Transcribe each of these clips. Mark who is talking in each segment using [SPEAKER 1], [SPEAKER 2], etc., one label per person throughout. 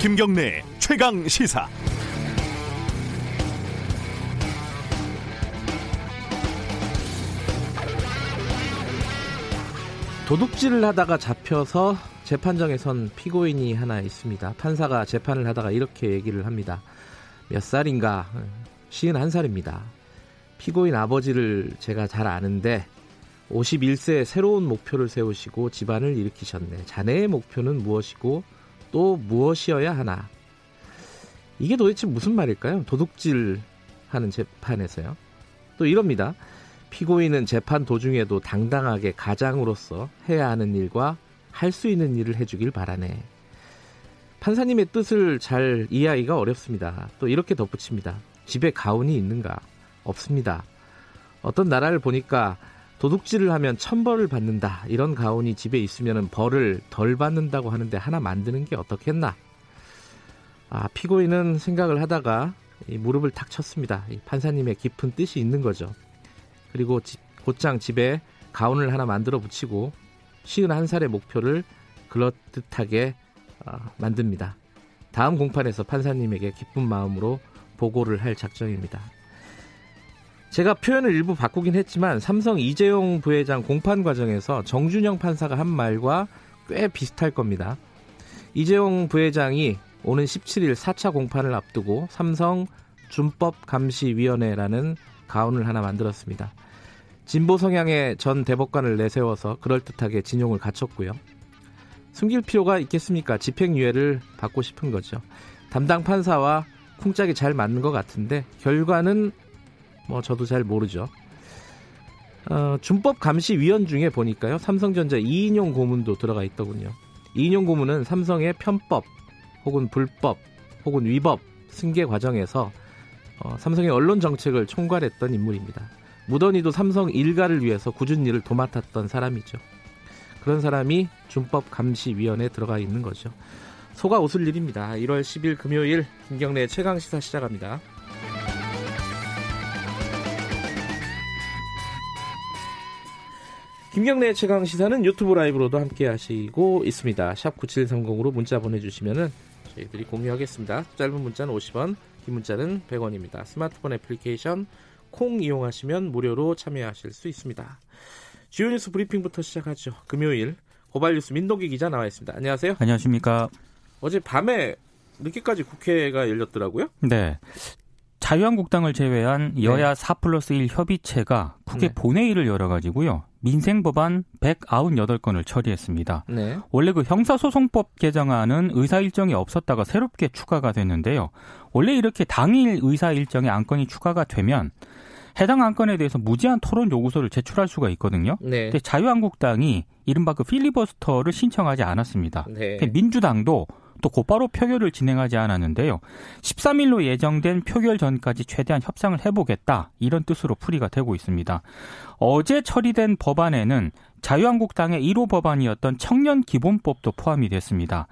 [SPEAKER 1] 김경래 최강 시사.
[SPEAKER 2] 도둑질을 하다가 잡혀서 재판정에 선 피고인이 하나 있습니다. 판사가 재판을 하다가 이렇게 얘기를 합니다. 몇 살인가? 시은 한 살입니다. 피고인 아버지를 제가 잘 아는데 51세 새로운 목표를 세우시고 집안을 일으키셨네. 자네의 목표는 무엇이고 또 무엇이어야 하나? 이게 도대체 무슨 말일까요? 도둑질 하는 재판에서요. 또 이럽니다. 피고인은 재판 도중에도 당당하게 가장으로서 해야 하는 일과 할 수 있는 일을 해주길 바라네. 판사님의 뜻을 잘 이해하기가 어렵습니다. 또 이렇게 덧붙입니다. 집에 가훈이 있는가? 없습니다. 어떤 나라를 보니까 도둑질을 하면 천벌을 받는다. 이런 가훈이 집에 있으면 벌을 덜 받는다고 하는데 하나 만드는 게 어떻겠나? 아, 피고인은 생각을 하다가 무릎을 탁 쳤습니다. 판사님의 깊은 뜻이 있는 거죠. 그리고 집, 곧장 집에 가운을 하나 만들어 붙이고 51살의 목표를 그럴듯하게 어, 만듭니다. 다음 공판에서 판사님에게 기쁜 마음으로 보고를 할 작정입니다. 제가 표현을 일부 바꾸긴 했지만 삼성 이재용 부회장 공판 과정에서 정준영 판사가 한 말과 꽤 비슷할 겁니다. 이재용 부회장이 오는 17일 4차 공판을 앞두고 삼성 준법감시위원회라는 가운을 하나 만들었습니다. 진보 성향의 전 대법관을 내세워서 그럴듯하게 진용을 갖췄고요. 숨길 필요가 있겠습니까? 집행유예를 받고 싶은 거죠. 담당 판사와 쿵짝이 잘 맞는 것 같은데 결과는 뭐 저도 잘 모르죠. 어, 준법 감시위원 중에 보니까요. 삼성전자 이인용 고문도 들어가 있더군요. 이인용 고문은 삼성의 편법 혹은 불법 혹은 위법 승계 과정에서 어, 삼성의 언론 정책을 총괄했던 인물입니다. 무던히도 삼성 일가를 위해서 굳은 일을 도맡았던 사람이죠. 그런 사람이 준법 감시위원회에 들어가 있는 거죠. 소가 웃을 일입니다. 1월 10일 금요일 김경래 최강 시사 시작합니다. 김경래 최강 시사는 유튜브 라이브로도 함께 하시고 있습니다. 샵 9730으로 문자 보내주시면은 저희들이 공유하겠습니다. 짧은 문자는 50원, 긴 문자는 100원입니다. 스마트폰 애플리케이션 콩 이용하시면 무료로 참여하실 수 있습니다. 주요 뉴스 브리핑부터 시작하죠. 금요일 고발 뉴스 민동기 기자 나와 있습니다. 안녕하세요.
[SPEAKER 3] 안녕하십니까.
[SPEAKER 2] 어제 밤에 늦게까지 국회가 열렸더라고요.
[SPEAKER 3] 네. 자유한국당을 제외한 여야 네. 4 플러스 1 협의체가 국회 네. 본회의를 열어가지고요. 민생 법안 198건을 처리했습니다. 네. 원래 그 형사소송법 개정안은 의사 일정이 없었다가 새롭게 추가가 됐는데요. 원래 이렇게 당일 의사 일정에 안건이 추가가 되면 해당 안건에 대해서 무제한 토론 요구서를 제출할 수가 있거든요. 네. 근데 자유한국당이 이른바 그 필리버스터를 신청하지 않았습니다. 네. 민주당도 또 곧바로 표결을 진행하지 않았는데요. 13일로 예정된 표결 전까지 최대한 협상을 해보겠다 이런 뜻으로 풀이가 되고 있습니다. 어제 처리된 법안에는 자유한국당의 1호 법안이었던 청년 기본법도 포함이 됐습니다.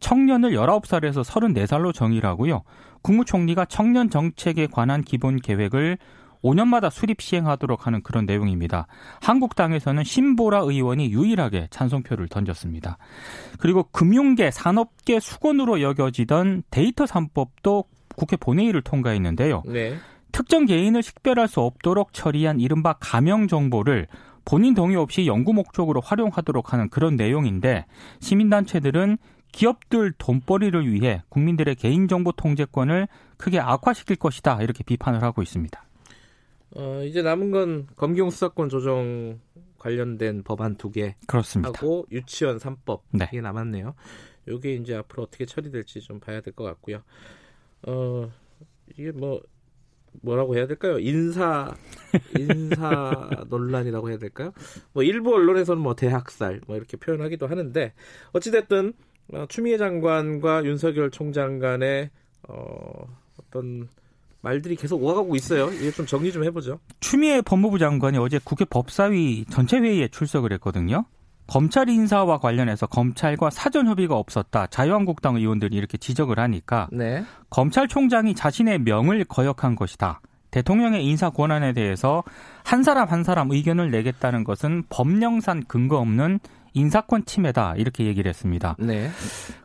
[SPEAKER 3] 청년을 19살에서 34살로 정의하고요. 국무총리가 청년 정책에 관한 기본 계획을 5년마다 수립 시행하도록 하는 그런 내용입니다. 한국당에서는 신보라 의원이 유일하게 찬성표를 던졌습니다. 그리고 금융계, 산업계 수건으로 여겨지던 데이터 3법도 국회 본회의를 통과했는데요. 네. 특정 개인을 식별할 수 없도록 처리한 이른바 가명 정보를 본인 동의 없이 연구 목적으로 활용하도록 하는 그런 내용인데 시민단체들은 기업들 돈벌이를 위해 국민들의 개인정보 통제권을 크게 악화시킬 것이다 이렇게 비판을 하고 있습니다.
[SPEAKER 2] 어, 이제 남은 건 검경 수사권 조정 관련된 법안 두 개.
[SPEAKER 3] 그렇습니다.
[SPEAKER 2] 하고 유치원 3법. 네. 이게 남았네요. 요게 이제 앞으로 어떻게 처리될지 좀 봐야 될 것 같고요. 어, 이게 뭐, 뭐라고 해야 될까요? 인사, 인사 논란이라고 해야 될까요? 뭐, 일부 언론에서는 뭐, 대학살, 뭐, 이렇게 표현하기도 하는데, 어찌 됐든, 어, 추미애 장관과 윤석열 총장 간의, 어, 어떤, 말들이 계속 오가고 있어요. 이게 좀 정리 좀 해보죠.
[SPEAKER 3] 추미애 법무부 장관이 어제 국회 법사위 전체 회의에 출석을 했거든요. 검찰 인사와 관련해서 검찰과 사전 협의가 없었다. 자유한국당 의원들이 이렇게 지적을 하니까 네. 검찰총장이 자신의 명을 거역한 것이다. 대통령의 인사 권한에 대해서 한 사람 한 사람 의견을 내겠다는 것은 법령상 근거 없는 인사권 침해다 이렇게 얘기를 했습니다. 네.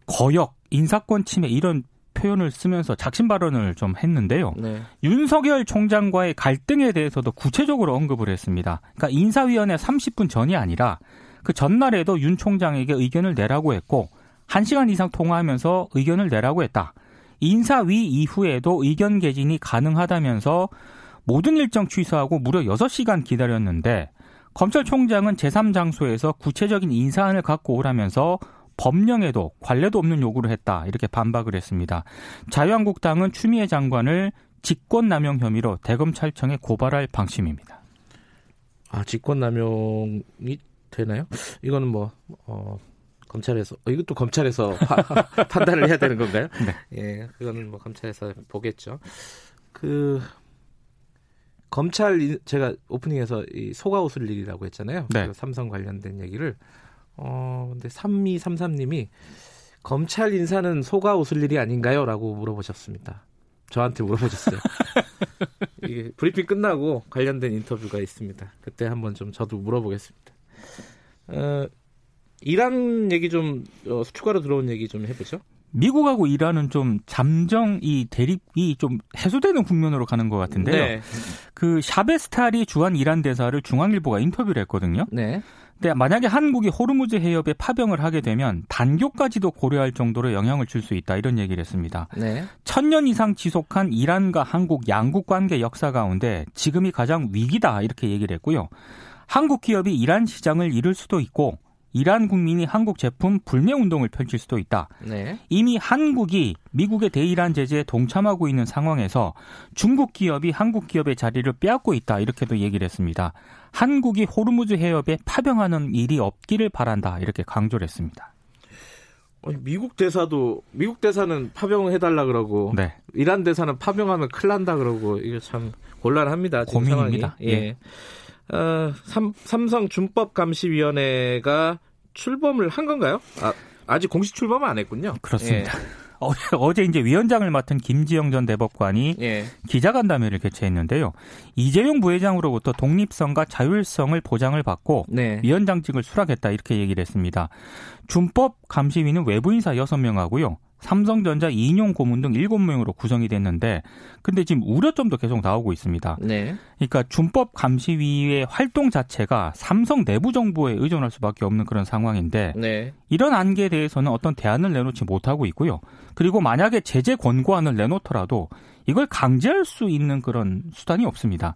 [SPEAKER 3] 거역, 인사권 침해 이런 표현을 쓰면서 작심 발언을 좀 했는데요. 네. 윤석열 총장과의 갈등에 대해서도 구체적으로 언급을 했습니다. 그러니까 인사위원회 30분 전이 아니라 그 전날에도 윤 총장에게 의견을 내라고 했고 1시간 이상 통화하면서 의견을 내라고 했다. 인사위 이후에도 의견 개진이 가능하다면서 모든 일정 취소하고 무려 6시간 기다렸는데 검찰총장은 제3장소에서 구체적인 인사안을 갖고 오라면서 법령에도 관례도 없는 요구를 했다. 이렇게 반박을 했습니다. 자유한국당은 추미애 장관을 직권남용 혐의로 대검찰청에 고발할 방침입니다.
[SPEAKER 2] 아, 직권남용이 되나요? 이거는 뭐, 어, 검찰에서, 어, 이것도 검찰에서 파, 판단을 해야 되는 건가요? 네. 예, 그거는 뭐 검찰에서 보겠죠. 그, 검찰, 제가 오프닝에서 이 소가 웃을 일이라고 했잖아요. 네. 그 삼성 관련된 얘기를. 어, 근데 3233님이 검찰 인사는 소가 웃을 일이 아닌가요? 라고 물어보셨습니다. 저한테 물어보셨어요. 이게 브리핑 끝나고 관련된 인터뷰가 있습니다. 그때 한번 좀 저도 물어보겠습니다. 어, 이란 얘기 좀 어, 추가로 들어온 얘기 좀 해보죠.
[SPEAKER 3] 미국하고 이란은 좀 잠정 이 대립이 좀 해소되는 국면으로 가는 것 같은데요. 네. 그 샤베스탈이 주한 이란 대사를 중앙일보가 인터뷰를 했거든요. 네. 근데 만약에 한국이 호르무즈 해협에 파병을 하게 되면 단교까지도 고려할 정도로 영향을 줄 수 있다 이런 얘기를 했습니다. 네. 천년 이상 지속한 이란과 한국 양국 관계 역사 가운데 지금이 가장 위기다 이렇게 얘기를 했고요. 한국 기업이 이란 시장을 잃을 수도 있고 이란 국민이 한국 제품 불매 운동을 펼칠 수도 있다. 네. 이미 한국이 미국의 대이란 제재에 동참하고 있는 상황에서 중국 기업이 한국 기업의 자리를 빼앗고 있다. 이렇게도 얘기를 했습니다. 한국이 호르무즈 해협에 파병하는 일이 없기를 바란다. 이렇게 강조를 했습니다.
[SPEAKER 2] 미국 대사도 미국 대사는 파병 해 달라 그러고 네. 이란 대사는 파병하면 큰일 난다 그러고 이게 참 곤란합니다.
[SPEAKER 3] 고민입니다.
[SPEAKER 2] 예. 예. 어, 삼, 삼성 준법 감시위원회가 출범을 한 건가요? 아, 아직 공식 출범은 안 했군요.
[SPEAKER 3] 그렇습니다. 예. 어제 이제 위원장을 맡은 김지영 전 대법관이 예. 기자간담회를 개최했는데요. 이재용 부회장으로부터 독립성과 자율성을 보장을 받고 네. 위원장직을 수락했다 이렇게 얘기를 했습니다. 준법 감시위는 외부 인사 6명하고요. 삼성전자 이인용 고문 등 7명으로 구성이 됐는데 근데 지금 우려점도 계속 나오고 있습니다. 네. 그러니까 준법 감시위의 활동 자체가 삼성 내부 정보에 의존할 수밖에 없는 그런 상황인데 네. 이런 안개에 대해서는 어떤 대안을 내놓지 못하고 있고요. 그리고 만약에 제재 권고안을 내놓더라도 이걸 강제할 수 있는 그런 수단이 없습니다.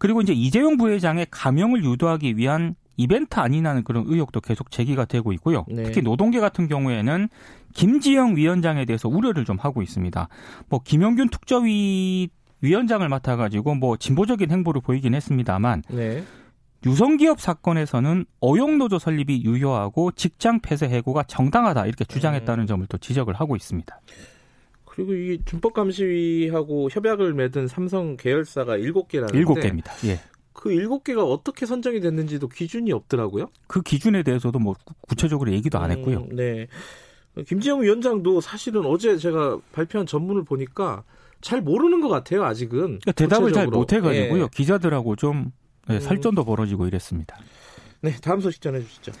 [SPEAKER 3] 그리고 이제 이재용 부회장의 감형을 유도하기 위한 이벤트 아니냐는 그런 의혹도 계속 제기가 되고 있고요. 네. 특히 노동계 같은 경우에는 김지영 위원장에 대해서 우려를 좀 하고 있습니다. 뭐 김영균 특조위 위원장을 맡아가지고 뭐 진보적인 행보를 보이긴 했습니다만 네. 유성기업 사건에서는 어용노조 설립이 유효하고 직장 폐쇄 해고가 정당하다 이렇게 주장했다는 음. 점을 또 지적을 하고 있습니다.
[SPEAKER 2] 그리고 이 준법감시하고 협약을 맺은 삼성 계열사가 7개라는데
[SPEAKER 3] 7개입니다. 예.
[SPEAKER 2] 그 일곱 개가 어떻게 선정이 됐는지도 기준이 없더라고요.
[SPEAKER 3] 그 기준에 대해서도 뭐 구체적으로 얘기도 안 했고요. 음,
[SPEAKER 2] 네. 김지영 위원장도 사실은 어제 제가 발표한 전문을 보니까 잘 모르는 것 같아요. 아직은
[SPEAKER 3] 그러니까 대답을 잘 못 해가지고요. 네. 기자들하고 좀 네, 설전도 벌어지고 이랬습니다.
[SPEAKER 2] 네, 다음 소식 전해주시죠.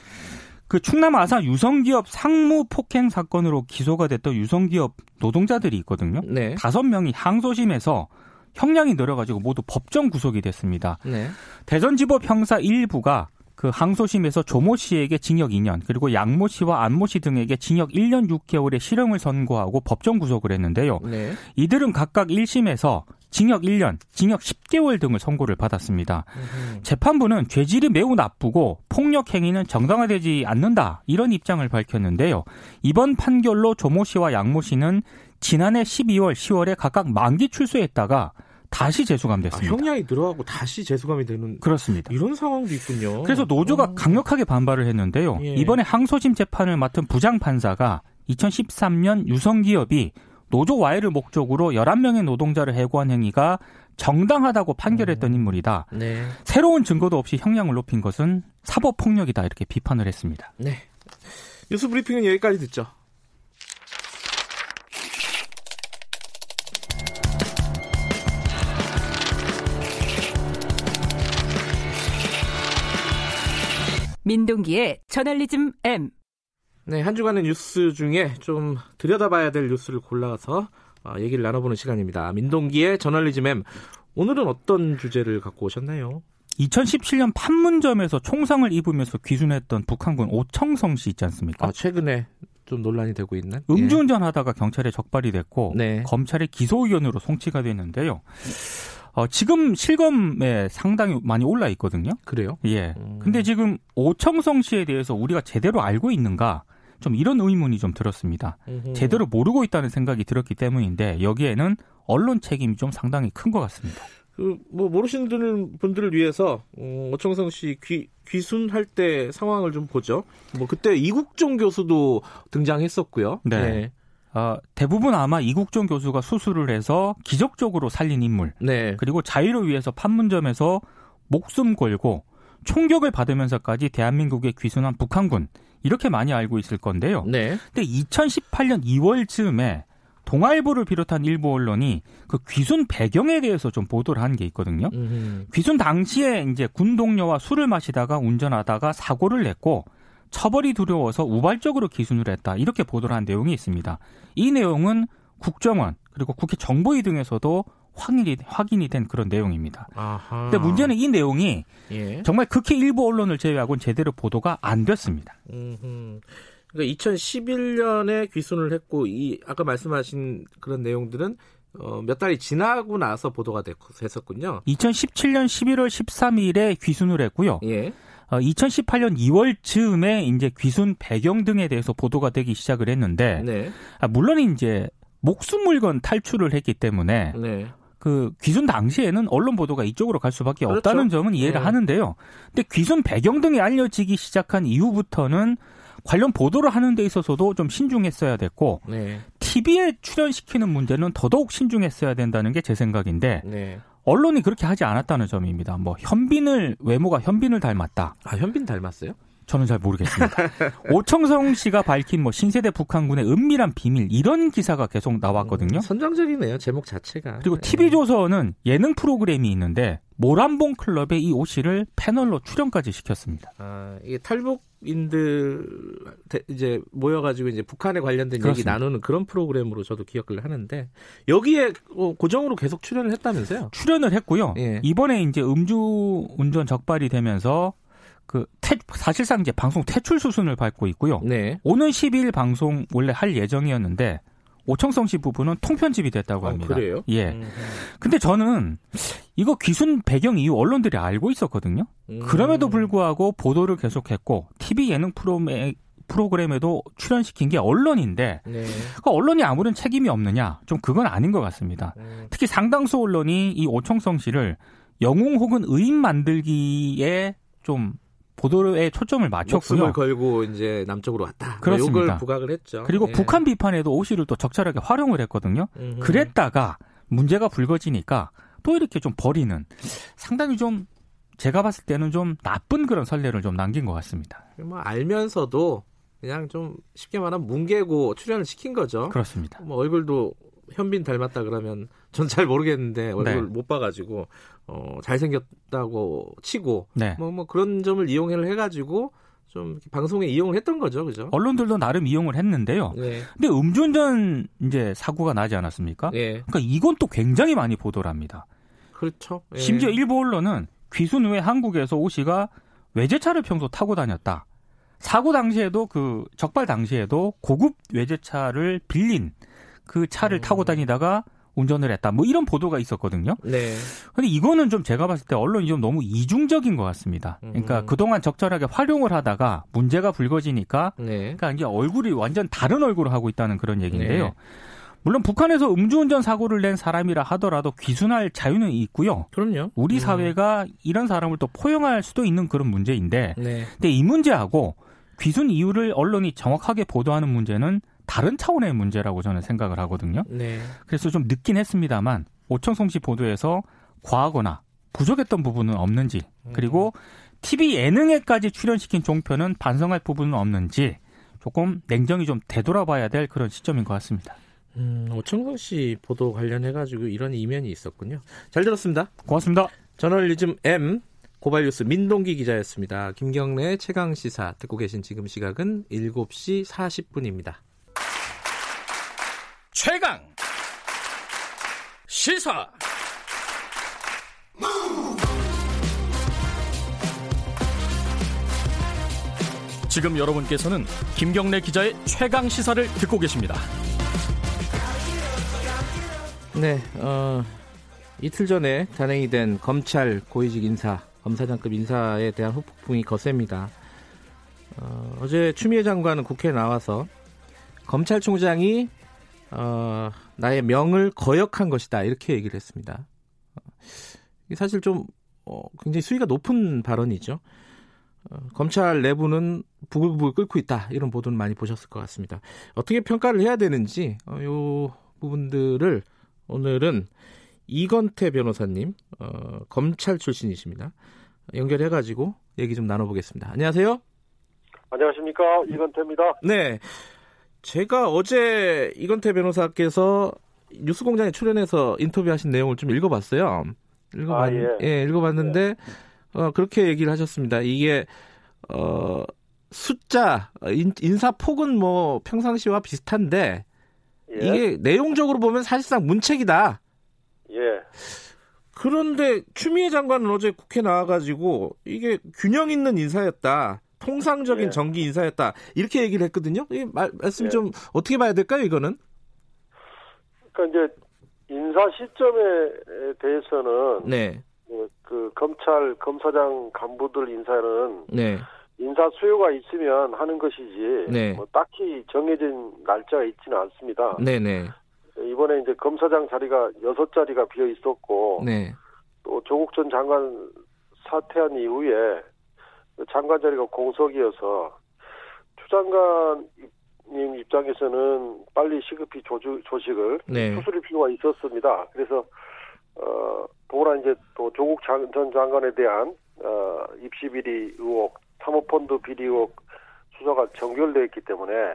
[SPEAKER 3] 그 충남 아산 유성기업 상무 폭행 사건으로 기소가 됐던 유성기업 노동자들이 있거든요. 네. 다섯 명이 항소심에서 형량이 늘어가지고 모두 법정 구속이 됐습니다. 네. 대전지법 형사 1부가 그 항소심에서 조모 씨에게 징역 2년 그리고 양모 씨와 안모 씨 등에게 징역 1년 6개월의 실형을 선고하고 법정 구속을 했는데요. 네. 이들은 각각 1심에서 징역 1년, 징역 10개월 등을 선고를 받았습니다. 으흠. 재판부는 죄질이 매우 나쁘고 폭력 행위는 정당화되지 않는다 이런 입장을 밝혔는데요. 이번 판결로 조모 씨와 양모 씨는 지난해 12월, 10월에 각각 만기 출소했다가 다시 재수감 됐습니다.
[SPEAKER 2] 아, 형량이 들어가고 다시 재수감이 되는
[SPEAKER 3] 그렇습니다.
[SPEAKER 2] 이런 상황도 있군요.
[SPEAKER 3] 그래서 노조가 어. 강력하게 반발을 했는데요. 예. 이번에 항소심 재판을 맡은 부장 판사가 2013년 유성기업이 노조 와해를 목적으로 11명의 노동자를 해고한 행위가 정당하다고 판결했던 음. 인물이다. 네. 새로운 증거도 없이 형량을 높인 것은 사법폭력이다 이렇게 비판을 했습니다. 네.
[SPEAKER 2] 뉴스 브리핑은 여기까지 듣죠.
[SPEAKER 4] 민동기의 저널리즘 M.
[SPEAKER 2] 네, 한 주간의 뉴스 중에 좀 들여다봐야 될 뉴스를 골라서 어, 얘기를 나눠보는 시간입니다. 민동기의 저널리즘 M. 오늘은 어떤 주제를 갖고 오셨나요?
[SPEAKER 3] 2017년 판문점에서 총상을 입으면서 귀순했던 북한군 오청성 씨 있지 않습니까?
[SPEAKER 2] 아, 최근에 좀 논란이 되고 있는?
[SPEAKER 3] 음주운전하다가 경찰에 적발이 됐고 네. 검찰의 기소의원으로 송치가 됐는데요. 어, 지금 실검에 상당히 많이 올라 있거든요.
[SPEAKER 2] 그래요?
[SPEAKER 3] 예. 음. 근데 지금 오청성 씨에 대해서 우리가 제대로 알고 있는가? 좀 이런 의문이 좀 들었습니다. 음흠. 제대로 모르고 있다는 생각이 들었기 때문인데 여기에는 언론 책임이 좀 상당히 큰 것 같습니다.
[SPEAKER 2] 그 뭐 모르시는 분들을 위해서 어, 오청성 씨 귀, 귀순할 때 상황을 좀 보죠. 뭐 그때 이국종 교수도 등장했었고요.
[SPEAKER 3] 네. 네. 어, 대부분 아마 이국종 교수가 수술을 해서 기적적으로 살린 인물. 네. 그리고 자유를 위해서 판문점에서 목숨 걸고 총격을 받으면서까지 대한민국에 귀순한 북한군 이렇게 많이 알고 있을 건데요. 네. 근데 2018년 2월 즈음에 동아일보를 비롯한 일부 언론이 그 귀순 배경에 대해서 좀 보도를 한 게 있거든요. 음흠. 귀순 당시에 이제 군 동료와 술을 마시다가 운전하다가 사고를 냈고 처벌이 두려워서 우발적으로 기순을 했다. 이렇게 보도를 한 내용이 있습니다. 이 내용은 국정원 그리고 국회 정보위 등에서도 확인이 확인이 된 그런 내용입니다. 아하. 근데 문제는 이 내용이 예. 정말 극히 일부 언론을 제외하고는 제대로 보도가 안 됐습니다. 음흠.
[SPEAKER 2] 그러니까 2011년에 귀순을 했고 이 아까 말씀하신 그런 내용들은 어, 몇 달이 지나고 나서 보도가 됐었군요.
[SPEAKER 3] 2017년 11월 13일에 귀순을 했고요. 예. 어, 2018년 2월 즈음에 이제 귀순 배경 등에 대해서 보도가 되기 시작을 했는데 네. 아, 물론 이제 목숨 물건 탈출을 했기 때문에 네. 그 귀순 당시에는 언론 보도가 이쪽으로 갈 수밖에 그렇죠. 없다는 점은 이해를 네. 하는데요. 근데 귀순 배경 등이 알려지기 시작한 이후부터는 관련 보도를 하는 데 있어서도 좀 신중했어야 됐고 네. TV에 출연시키는 문제는 더더욱 신중했어야 된다는 게 제 생각인데 네. 언론이 그렇게 하지 않았다는 점입니다. 뭐 현빈을 외모가 현빈을 닮았다.
[SPEAKER 2] 아 현빈 닮았어요?
[SPEAKER 3] 저는 잘 모르겠습니다. 오청성 씨가 밝힌 뭐 신세대 북한군의 은밀한 비밀 이런 기사가 계속 나왔거든요. 음,
[SPEAKER 2] 선정적이네요. 제목 자체가.
[SPEAKER 3] 그리고 TV조선은 예능 프로그램이 있는데 모란봉 클럽의 이 오 씨를 패널로 출연까지 시켰습니다.
[SPEAKER 2] 아, 이게 탈북인들 이제 모여가지고 이제 북한에 관련된 그렇습니다. 얘기 나누는 그런 프로그램으로 저도 기억을 하는데 여기에 어, 고정으로 계속 출연을 했다면서요?
[SPEAKER 3] 출연을 했고요. 예. 이번에 이제 음주 운전 적발이 되면서 그 태, 사실상 이제 방송 퇴출 수순을 밟고 있고요. 네. 오는 10일 방송 원래 할 예정이었는데 오청성 씨 부분은 통편집이 됐다고 아, 합니다.
[SPEAKER 2] 아, 그래요?
[SPEAKER 3] 예. 음. 근데 저는 이거 귀순 배경 이후 언론들이 알고 있었거든요. 음. 그럼에도 불구하고 보도를 계속했고 TV 예능 프로그램에 프로그램에도 출연시킨 게 언론인데 네. 그 언론이 아무런 책임이 없느냐 좀 그건 아닌 것 같습니다. 음. 특히 상당수 언론이 이 오청성 씨를 영웅 혹은 의인 만들기에 좀 보도에 초점을 맞췄고요.
[SPEAKER 2] 목숨을 걸고 이제 남쪽으로 왔다. 뭐
[SPEAKER 3] 그렇습니다.
[SPEAKER 2] 이걸 부각을 했죠.
[SPEAKER 3] 그리고 예. 북한 비판에도 오시를 또 적절하게 활용을 했거든요. 음흠. 그랬다가 문제가 불거지니까 또 이렇게 좀 버리는 상당히 좀 제가 봤을 때는 좀 나쁜 그런 선례를 좀 남긴 것 같습니다.
[SPEAKER 2] 뭐 알면서도 그냥 좀 쉽게 말하면 뭉개고 출연을 시킨 거죠.
[SPEAKER 3] 그렇습니다.
[SPEAKER 2] 뭐 얼굴도 현빈 닮았다 그러면 전 잘 모르겠는데 얼굴 네. 못 봐가지고 어, 잘생겼다고 치고 네. 뭐, 뭐 그런 점을 이용을 해가지고 좀 방송에 이용을 했던 거죠, 그죠?
[SPEAKER 3] 언론들도 나름 이용을 했는데요. 네. 근데 음주운전 이제 사고가 나지 않았습니까? 네. 그러니까 이건 또 굉장히 많이 보도를 합니다.
[SPEAKER 2] 그렇죠.
[SPEAKER 3] 네. 심지어 일부 언론은 귀순 후에 한국에서 오 씨가 외제차를 평소 타고 다녔다. 사고 당시에도 그 적발 당시에도 고급 외제차를 빌린 그 차를 음. 타고 다니다가 운전을 했다. 뭐 이런 보도가 있었거든요. 네. 근데 이거는 좀 제가 봤을 때 언론이 좀 너무 이중적인 것 같습니다. 그러니까 음. 그동안 적절하게 활용을 하다가 문제가 불거지니까 네. 그러니까 이제 얼굴이 완전 다른 얼굴을 하고 있다는 그런 얘기인데요. 네. 물론 북한에서 음주운전 사고를 낸 사람이라 하더라도 귀순할 자유는 있고요.
[SPEAKER 2] 그럼요.
[SPEAKER 3] 우리 음. 사회가 이런 사람을 또 포용할 수도 있는 그런 문제인데, 네. 근데 이 문제하고 귀순 이유를 언론이 정확하게 보도하는 문제는 다른 차원의 문제라고 저는 생각을 하거든요. 네. 그래서 좀 늦긴 했습니다만 오청성 씨 보도에서 과하거나 부족했던 부분은 없는지 그리고 TV 예능에까지 출연시킨 종편은 반성할 부분은 없는지 조금 냉정히 좀 되돌아봐야 될 그런 시점인 것 같습니다.
[SPEAKER 2] 음, 오청성 씨 보도 관련해가지고 이런 이면이 있었군요. 잘 들었습니다.
[SPEAKER 3] 고맙습니다.
[SPEAKER 2] 저널리즘 M 고발뉴스 민동기 기자였습니다. 김경래 최강 시사 듣고 계신 지금 시각은 7시 40분입니다.
[SPEAKER 5] 최강 시사 지금 여러분께서는 김경래 기자의 최강 시사를 듣고 계십니다.
[SPEAKER 2] 네, 어, 이틀 전에 단행이 된 검찰 고위직 인사, 검사장급 인사에 대한 후폭풍이 거셉니다. 어, 어제 추미애 장관은 국회에 나와서 검찰총장이 어, 나의 명을 거역한 것이다 이렇게 얘기를 했습니다. 어, 사실 좀 어, 굉장히 수위가 높은 발언이죠. 어, 검찰 내부는 부글부글 끓고 있다 이런 보도는 많이 보셨을 것 같습니다. 어떻게 평가를 해야 되는지 어, 요 부분들을 오늘은 이건태 변호사님 어, 검찰 출신이십니다. 연결해가지고 얘기 좀 나눠보겠습니다. 안녕하세요.
[SPEAKER 6] 안녕하십니까 이건태입니다.
[SPEAKER 2] 네, 제가 어제 이건태 변호사께서 뉴스공장에 출연해서 인터뷰하신 내용을 좀 읽어봤어요. 읽어봤, 아, 예. 예. 읽어봤는데 예. 어, 그렇게 얘기를 하셨습니다. 이게 어, 숫자 인, 인사 폭은 뭐 평상시와 비슷한데 예. 이게 내용적으로 보면 사실상 문책이다.
[SPEAKER 6] 예.
[SPEAKER 2] 그런데 추미애 장관은 어제 국회 나와가지고 이게 균형 있는 인사였다. 통상적인 예. 정기 인사였다. 이렇게 얘기를 했거든요. 이 말, 말씀 예. 좀 어떻게 봐야 될까요, 이거는?
[SPEAKER 6] 그러니까 이제 인사 시점에 대해서는 네. 그, 그 검찰 검사장 간부들 인사는 네. 인사 수요가 있으면 하는 것이지 네. 뭐 딱히 정해진 날짜가 있지는 않습니다. 네네. 이번에 이제 검사장 자리가 여섯 자리가 비어 있었고 네. 또 조국 전 장관 사퇴한 이후에 장관 자리가 공석이어서 추 장관님 입장에서는 빨리 시급히 조주, 조식을 네. 수술일 필요가 있었습니다. 그래서 어 더구나 이제 또 조국 장, 전 장관에 대한 어 입시 비리 의혹 사모펀드 비리 의혹 수사가 정결돼 있기 때문에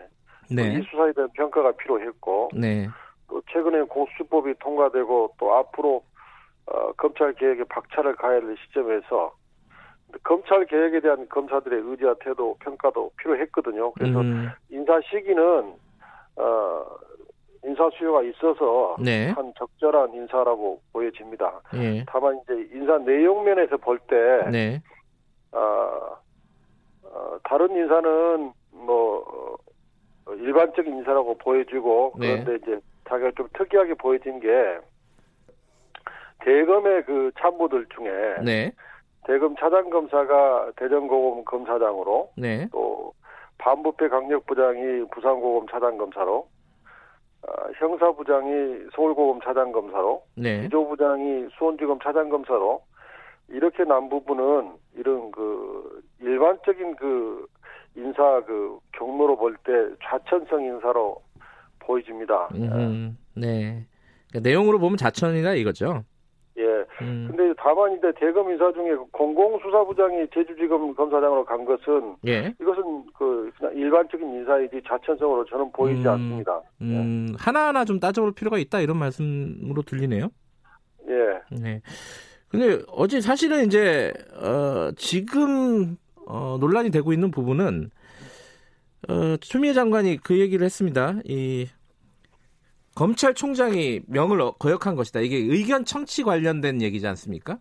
[SPEAKER 6] 네. 이 수사에 대한 평가가 필요했고 네. 또 최근에 공수처법이 통과되고 또 앞으로 어, 검찰 개혁에 박차를 가해야 될 시점에서 검찰 개혁에 대한 검사들의 의지와 태도 평가도 필요했거든요. 그래서 음. 인사 시기는 어, 인사 수요가 있어서 네. 한 적절한 인사라고 보여집니다. 네. 다만 이제 인사 내용 면에서 볼때 네. 어, 어, 다른 인사는 뭐 어, 일반적인 인사라고 보여지고 네. 그런데 이제 자기가 좀 특이하게 보여진 게 대검의 그 참모들 중에 네. 대검 차장 검사가 대전고검 검사장으로 네. 또 반부패 강력부장이 부산고검 차장 검사로 어, 형사부장이 서울고검 차장 검사로 네. 기조부장이 수원지검 차장 검사로 이렇게 난 부분은 이런 그 일반적인 그 인사 그 경로로 볼 때 좌천성 인사로 보여집니다.
[SPEAKER 2] 음, 네. 그러니까 내용으로 보면 자천이다 이거죠.
[SPEAKER 6] 예. 음. 근데 다만 이제 대검 인사 중에 공공수사부장이 제주지검 검사장으로 간 것은 예. 이것은 그 일반적인 인사이지 자천성으로 저는 보이지 음. 않습니다.
[SPEAKER 2] 음. 예. 하나하나 좀 따져볼 필요가 있다 이런 말씀으로 들리네요.
[SPEAKER 6] 예.
[SPEAKER 2] 네. 근데 어제 사실은 이제 어 지금 어 논란이 되고 있는 부분은 어 추미애 장관이 그 얘기를 했습니다. 이 검찰총장이 명을 거역한 것이다. 이게 의견 청취 관련된 얘기지 않습니까?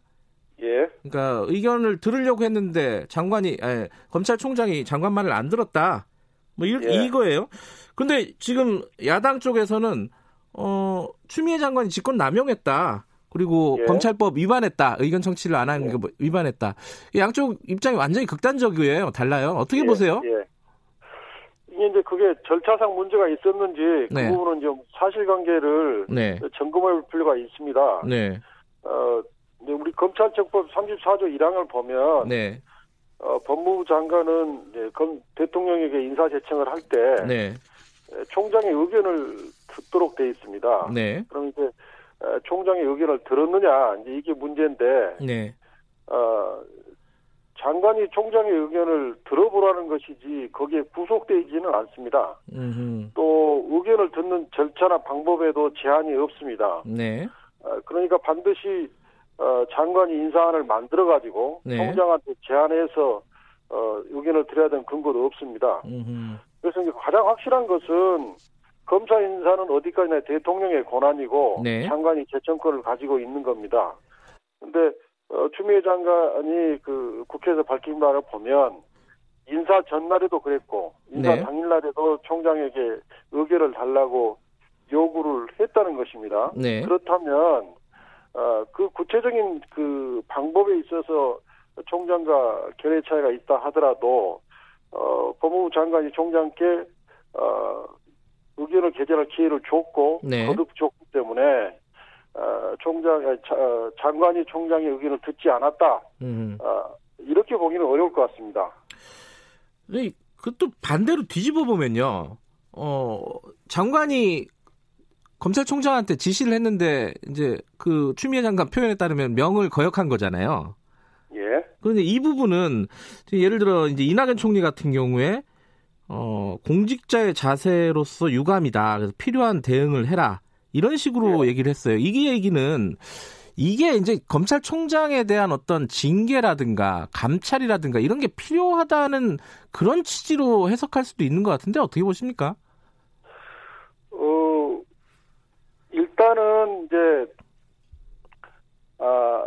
[SPEAKER 6] 예.
[SPEAKER 2] 그러니까 의견을 들으려고 했는데 장관이 에, 검찰총장이 장관 말을 안 들었다. 뭐 이, 예. 이거예요. 근데 지금 야당 쪽에서는 어 추미애 장관이 직권 남용했다. 그리고 예. 검찰법 위반했다. 의견 청취를 안 하는 게 예. 위반했다. 양쪽 입장이 완전히 극단적이에요. 달라요. 어떻게
[SPEAKER 6] 예.
[SPEAKER 2] 보세요?
[SPEAKER 6] 예. 이제 그게 절차상 문제가 있었는지 그 네. 부분은 좀 사실관계를 네. 점검할 필요가 있습니다. 네. 어, 우리 검찰청법 34조 1항을 보면 네. 어, 법무부 장관은 이제 검, 대통령에게 인사 제청을 할때 네. 총장의 의견을 듣도록 돼 있습니다. 네. 그럼 이제 총장의 의견을 들었느냐 이제 이게 문제인데 네. 어, 장관이 총장의 의견을 들어보라는 것이지 거기에 구속돼 있지는 않습니다. 음흠. 또 의견을 듣는 절차나 방법에도 제한이 없습니다. 네. 어, 그러니까 반드시 어, 장관이 인사안을 만들어 가지고 네. 총장한테 제안해서 어, 의견을 드려야 되는 근거도 없습니다. 음흠. 그래서 이제 가장 확실한 것은 검사 인사는 어디까지나 대통령의 권한이고 네. 장관이 재청권을 가지고 있는 겁니다. 근데 어, 추미애 장관이 그 국회에서 밝힌 바를 보면 인사 전날에도 그랬고 인사 네. 당일날에도 총장에게 의결을 달라고 요구를 했다는 것입니다. 네. 그렇다면 어, 그 구체적인 그 방법에 있어서 총장과 결의 차이가 있다 하더라도 어, 법무부 장관이 총장께 어, 의견을 개진할 기회를 줬고 네. 거듭 줬기 때문에 어, 총장 자, 어, 장관이 총장의 의견을 듣지 않았다. 어, 이렇게 보기는 어려울 것 같습니다.
[SPEAKER 2] 네, 그것도 반대로 뒤집어 보면요. 어, 장관이 검찰총장한테 지시를 했는데 이제 그 추미애 장관 표현에 따르면 명을 거역한 거잖아요.
[SPEAKER 6] 예.
[SPEAKER 2] 그런데 이 부분은 예를 들어 이제 이낙연 총리 같은 경우에 어, 공직자의 자세로서 유감이다. 그래서 필요한 대응을 해라. 이런 식으로 예. 얘기를 했어요. 이게 얘기는 이게 이제 검찰총장에 대한 어떤 징계라든가 감찰이라든가 이런 게 필요하다는 그런 취지로 해석할 수도 있는 것 같은데 어떻게 보십니까?
[SPEAKER 6] 어, 일단은 이제 아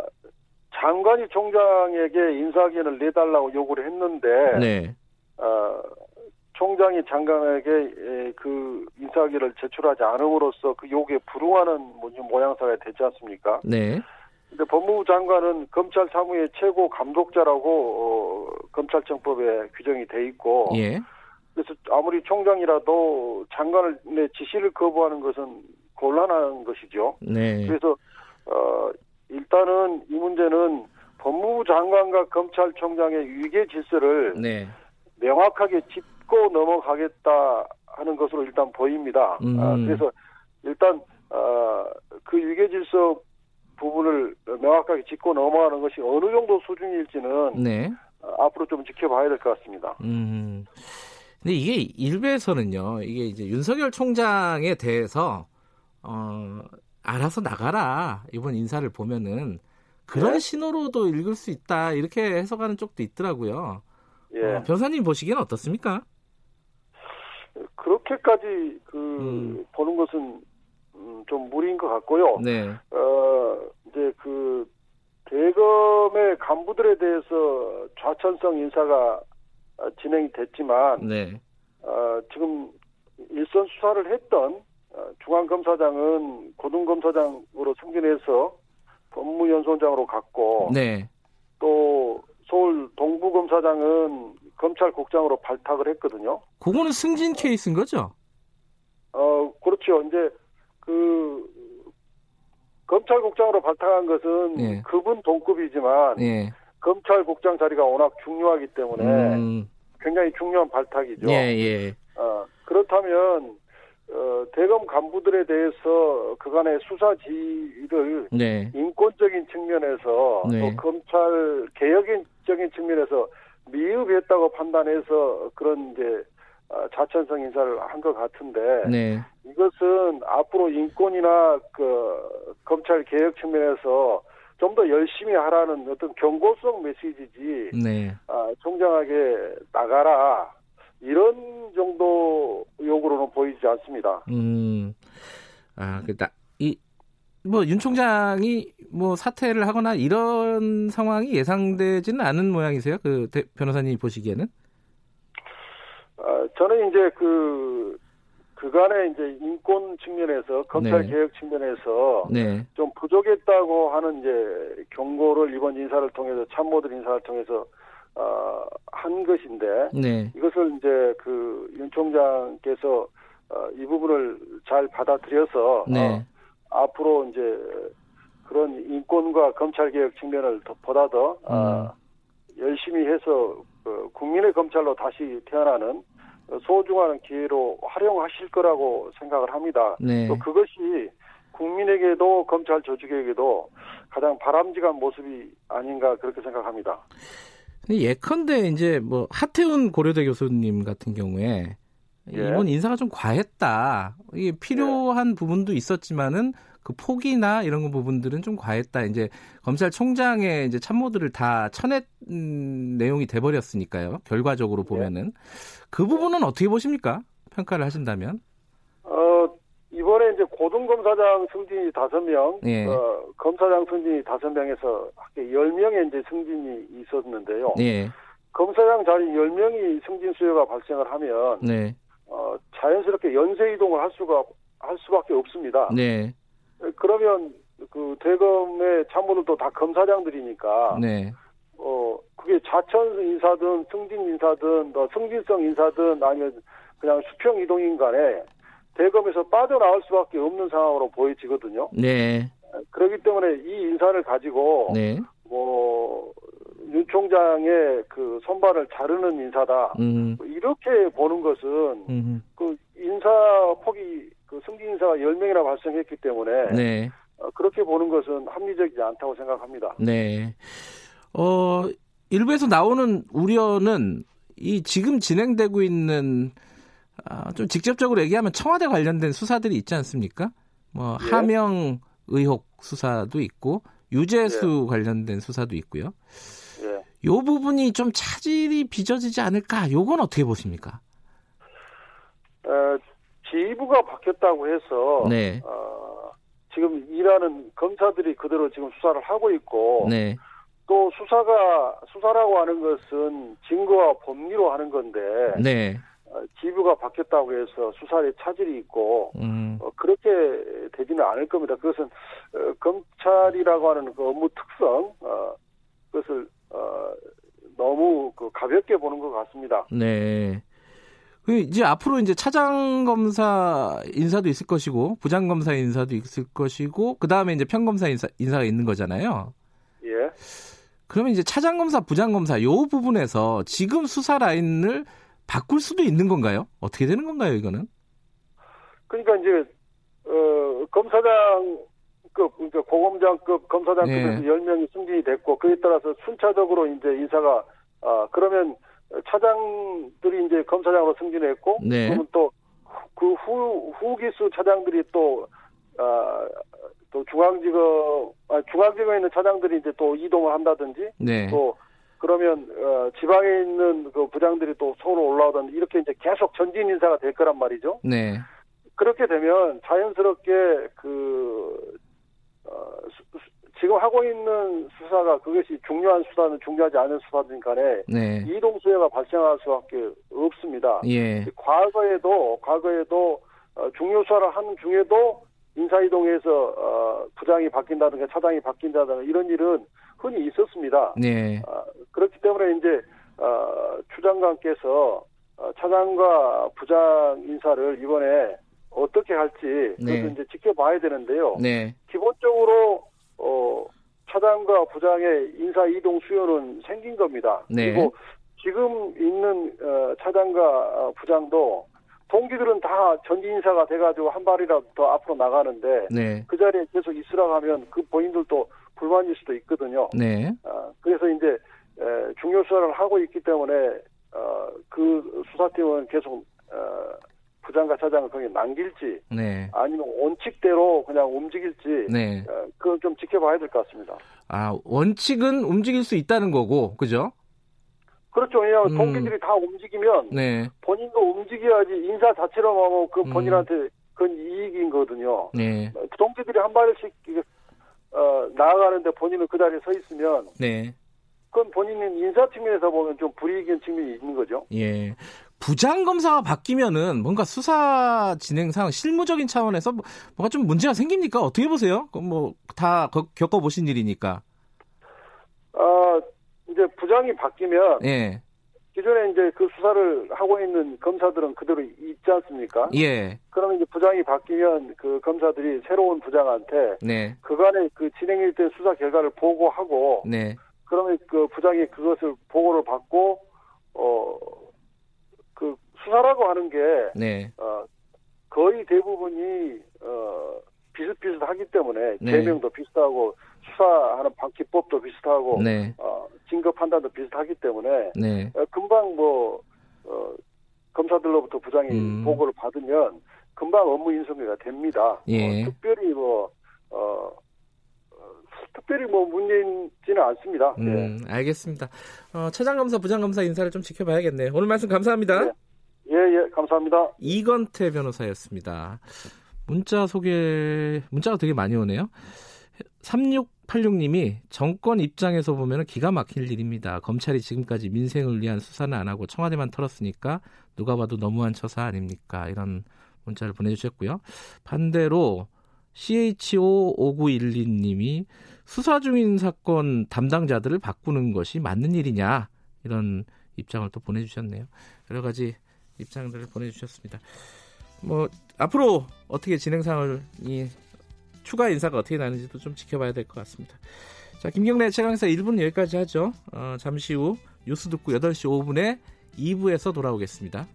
[SPEAKER 6] 장관이 총장에게 인사기원을 내달라고 요구를 했는데 네. 아 총장이 장관에게 그 인사기를 제출하지 않음으로써 그 요구에 불응하는 모양새가 되지 않습니까?
[SPEAKER 2] 네.
[SPEAKER 6] 근데 법무부 장관은 검찰 사무의 최고 감독자라고 어, 검찰청법에 규정이 돼 있고 예. 그래서 아무리 총장이라도 장관의 지시를 거부하는 것은 곤란한 것이죠.
[SPEAKER 2] 네.
[SPEAKER 6] 그래서 어 일단은 이 문제는 법무부 장관과 검찰총장의 위계 질서를 네. 명확하게 짚고 넘어가겠다 하는 것으로 일단 보입니다. 음. 아, 그래서 일단 어, 그 위계 질서 부분을 명확하게 짚고 넘어가는 것이 어느 정도 수준일지는 네. 어, 앞으로 좀 지켜봐야 될 것 같습니다.
[SPEAKER 2] 음. 근데 이게 일베에서는요, 이게 이제 윤석열 총장에 대해서 어, 알아서 나가라. 이번 인사를 보면은 그런 네? 신호로도 읽을 수 있다. 이렇게 해석하는 쪽도 있더라고요. 예. 어, 변사님 보시기에는 어떻습니까?
[SPEAKER 6] 그렇게까지 그 음. 보는 것은 음, 좀 무리인 것 같고요.
[SPEAKER 2] 네.
[SPEAKER 6] 어, 이제 그 대검의 간부들에 대해서 좌천성 인사가 진행이 됐지만
[SPEAKER 2] 네.
[SPEAKER 6] 어, 지금 일선 수사를 했던 어, 중앙검사장은 고등검사장으로 승진해서 법무연수원장으로 갔고
[SPEAKER 2] 네.
[SPEAKER 6] 또 서울 동부검사장은 검찰국장으로 발탁을 했거든요.
[SPEAKER 2] 그거는 승진 케이스인 거죠?
[SPEAKER 6] 어 그렇죠. 이제 그 검찰국장으로 발탁한 것은 예. 그분 동급이지만 예. 검찰국장 자리가 워낙 중요하기 때문에 음. 굉장히 중요한 발탁이죠.
[SPEAKER 2] 예, 예.
[SPEAKER 6] 어, 그렇다면 어, 대검 간부들에 대해서 그간의 수사 지휘를 네. 인권적인 측면에서 네. 또 검찰 개혁적인 측면에서 미흡했다고 판단해서 그런 이제 어, 자천성 인사를 한 것 같은데
[SPEAKER 2] 네.
[SPEAKER 6] 이것은 앞으로 인권이나 그 검찰 개혁 측면에서 좀 더 열심히 하라는 어떤 경고성 메시지지
[SPEAKER 2] 네.
[SPEAKER 6] 아, 총장에게 나가라 이런 정도 욕으로는 보이지 않습니다.
[SPEAKER 2] 음, 아, 그다 이 뭐 윤 총장이 뭐 사퇴를 하거나 이런 상황이 예상되지는 않은 모양이세요? 그 대, 변호사님 보시기에는?
[SPEAKER 6] 아, 저는 이제 그 그간의 이제 인권 측면에서 검찰 네. 개혁 측면에서
[SPEAKER 2] 네.
[SPEAKER 6] 좀 부족했다고 하는 이제 경고를 이번 인사를 통해서 참모들 인사를 통해서 어, 한 것인데
[SPEAKER 2] 네.
[SPEAKER 6] 이것을 이제 그 윤 총장께서 어, 이 부분을 잘 받아들여서
[SPEAKER 2] 네.
[SPEAKER 6] 어, 앞으로 이제 그런 인권과 검찰 개혁 측면을 더, 보다 더 어, 음. 어, 열심히 해서 그 국민의 검찰로 다시 태어나는 소중한 기회로 활용하실 거라고 생각을 합니다.
[SPEAKER 2] 네.
[SPEAKER 6] 또 그것이 국민에게도 검찰 조직에게도 가장 바람직한 모습이 아닌가 그렇게 생각합니다.
[SPEAKER 2] 예컨대 이제 뭐 하태훈 고려대 교수님 같은 경우에 예. 이번 인사가 좀 과했다. 이게 필요한 예. 부분도 있었지만은 그 폭이나 이런 부분들은 좀 과했다. 이제 검찰총장의 이제 참모들을 다 쳐낸 내용이 돼버렸으니까요. 결과적으로 네. 보면은 그 부분은 어떻게 보십니까? 평가를 하신다면?
[SPEAKER 6] 어 이번에 이제 고등검사장 승진이 다섯 명, 예. 어, 검사장 승진이 다섯 명에서 열 명의 이제 승진이 있었는데요. 예. 검사장 자리 10명이 승진 수요가 발생을 하면 네. 어, 자연스럽게 연쇄 이동을 할 수가 할 수밖에 없습니다. 네. 그러면 그 대검의 참모들도 다 검사장들이니까 네. 어 그게 자천 인사든 승진 인사든 뭐 승진성 인사든 아니면 그냥 수평 이동인 간에 대검에서 빠져나올 수밖에 없는 상황으로 보여지거든요. 네. 그렇기 때문에 이 인사를 가지고 네. 뭐 윤 총장의 그 선발을 자르는 인사다. 음. 이렇게 보는 것은 음. 그 인사 폭이 그 승진 인사가 10명이나 발생했기 때문에 네. 어, 그렇게 보는 것은 합리적이지 않다고 생각합니다.
[SPEAKER 2] 네. 어, 일부에서 나오는 우려는 이 지금 진행되고 있는 아, 좀 직접적으로 얘기하면 청와대 관련된 수사들이 있지 않습니까? 뭐 예. 하명 의혹 수사도 있고 유재수 예. 관련된 수사도 있고요. 예. 요 부분이 좀 차질이 빚어지지 않을까? 요건 어떻게 보십니까?
[SPEAKER 6] 어, 지휘부가 바뀌었다고 해서 네. 어, 지금 일하는 검사들이 그대로 지금 수사를 하고 있고 네. 또 수사가 수사라고 하는 것은 증거와 법리로 하는 건데 네. 어, 지휘부가 바뀌었다고 해서 수사에 차질이 있고 음. 어, 그렇게 되지는 않을 겁니다. 그것은 어, 검찰이라고 하는 그 업무 특성 어, 그것을 어, 너무 그 가볍게 보는 것 같습니다.
[SPEAKER 2] 네. 그 이제 앞으로 이제 차장 검사 인사도 있을 것이고 부장 검사 인사도 있을 것이고 그 다음에 이제 평검사 인사 인사가 있는 거잖아요. 예. 그러면 이제 차장 검사, 부장 검사 요 부분에서 지금 수사 라인을 바꿀 수도 있는 건가요? 어떻게 되는 건가요, 이거는?
[SPEAKER 6] 그러니까 이제 어 검사장 급 그러니까 고검장급 검사장급에서 네. 10명이 승진이 됐고 그에 따라서 순차적으로 이제 인사가 아 그러면 차장들이 이제 검사장으로 승진했고 네. 그러면 또 그 후 후기수 차장들이 또 아, 또 중앙지검 아, 중앙지검에 있는 차장들이 이제 또 이동을 한다든지 네. 또 그러면 어, 지방에 있는 그 부장들이 또 서울로 올라오던 이렇게 이제 계속 전진 인사가 될 거란 말이죠. 네. 그렇게 되면 자연스럽게 그 어, 수, 지금 하고 있는 수사가 그것이 중요한 수사는 중요하지 않은 수사든 간에 네. 이동 수혜가 발생할 수밖에 없습니다. 예. 과거에도 과거에도 어, 중요 수사를 하는 중에도 인사 이동에서 어, 부장이 바뀐다든가 차장이 바뀐다든가 이런 일은 흔히 있었습니다. 네. 어, 그렇기 때문에 이제 어, 추 장관께서 어, 차장과 부장 인사를 이번에 어떻게 할지 네. 그것을 이제 지켜봐야 되는데요. 네. 기본적으로 어, 차장과 부장의 인사 이동 수요는 생긴 겁니다. 네. 그리고 지금 있는 어, 차장과 어, 부장도 동기들은 다 전진 인사가 돼가지고 한 발이라도 더 앞으로 나가는데 네. 그 자리에 계속 있으라 하면 그 본인들도 불만일 수도 있거든요. 네. 어, 그래서 이제 에, 중요 수사를 하고 있기 때문에 어, 그 수사팀은 계속 어, 부장과 차장을 거기 남길지 네. 아니면 원칙대로 그냥 움직일지 네. 어, 그건 좀 지켜봐야 될 것 같습니다.
[SPEAKER 2] 아 원칙은 움직일 수 있다는 거고 그죠?
[SPEAKER 6] 그렇죠. 왜냐하면 음. 동기들이 다 움직이면 네. 본인도 움직여야지 인사 자체로 하면 그 음. 본인한테 음. 그건 이익인 거거든요. 네. 동기들이 한 발씩 어, 나아가는데 본인은 그 자리에 서 있으면 네. 그건 본인은 인사팀에서 보면 좀 불이익인 측면이 있는 거죠.
[SPEAKER 2] 예. 부장 검사가 바뀌면은 뭔가 수사 진행상 실무적인 차원에서 뭐, 뭔가 좀 문제가 생깁니까? 어떻게 보세요? 뭐 다 겪어보신 일이니까.
[SPEAKER 6] 어, 이제 부장이 바뀌면 예. 기존에 이제 그 수사를 하고 있는 검사들은 그대로 있지 않습니까? 예. 그러면 이제 부장이 바뀌면 그 검사들이 새로운 부장한테 네. 그간의 그 진행일된 수사 결과를 보고하고 네. 그러면 그 부장이 그것을 보고를 받고 어그 수사라고 하는 게 네. 어, 거의 대부분이 어 비슷비슷하기 때문에 네. 제명도 비슷하고 수사하는 방기법도 비슷하고 네. 어, 증거 판단도 비슷하기 때문에 네. 어, 금방 뭐 어, 검사들로부터 부장이 음. 보고를 받으면 금방 업무 인수가 됩니다. 예. 어, 특별히 뭐 어, 특별히 뭐 문제있지는 않습니다.
[SPEAKER 2] 음, 네. 알겠습니다. 어, 차장검사, 부장검사 인사를 좀 지켜봐야겠네요. 오늘 말씀 감사합니다.
[SPEAKER 6] 네. 예, 예, 감사합니다.
[SPEAKER 2] 이건태 변호사였습니다. 문자 소개, 문자가 되게 많이 오네요. 3686님이 정권 입장에서 보면 기가 막힐 일입니다. 검찰이 지금까지 민생을 위한 수사는 안 하고 청와대만 털었으니까 누가 봐도 너무한 처사 아닙니까? 이런 문자를 보내주셨고요. 반대로 CHO5912님이 수사 중인 사건 담당자들을 바꾸는 것이 맞는 일이냐 이런 입장을 또 보내주셨네요. 여러 가지 입장들을 보내주셨습니다. 뭐 앞으로 어떻게 진행상을 이 추가 인사가 어떻게 나는지도 좀 지켜봐야 될 것 같습니다. 자, 김경래 최강사 1분 여기까지 하죠. 어, 잠시 후 뉴스 듣고 8시 5분에 2부에서 돌아오겠습니다.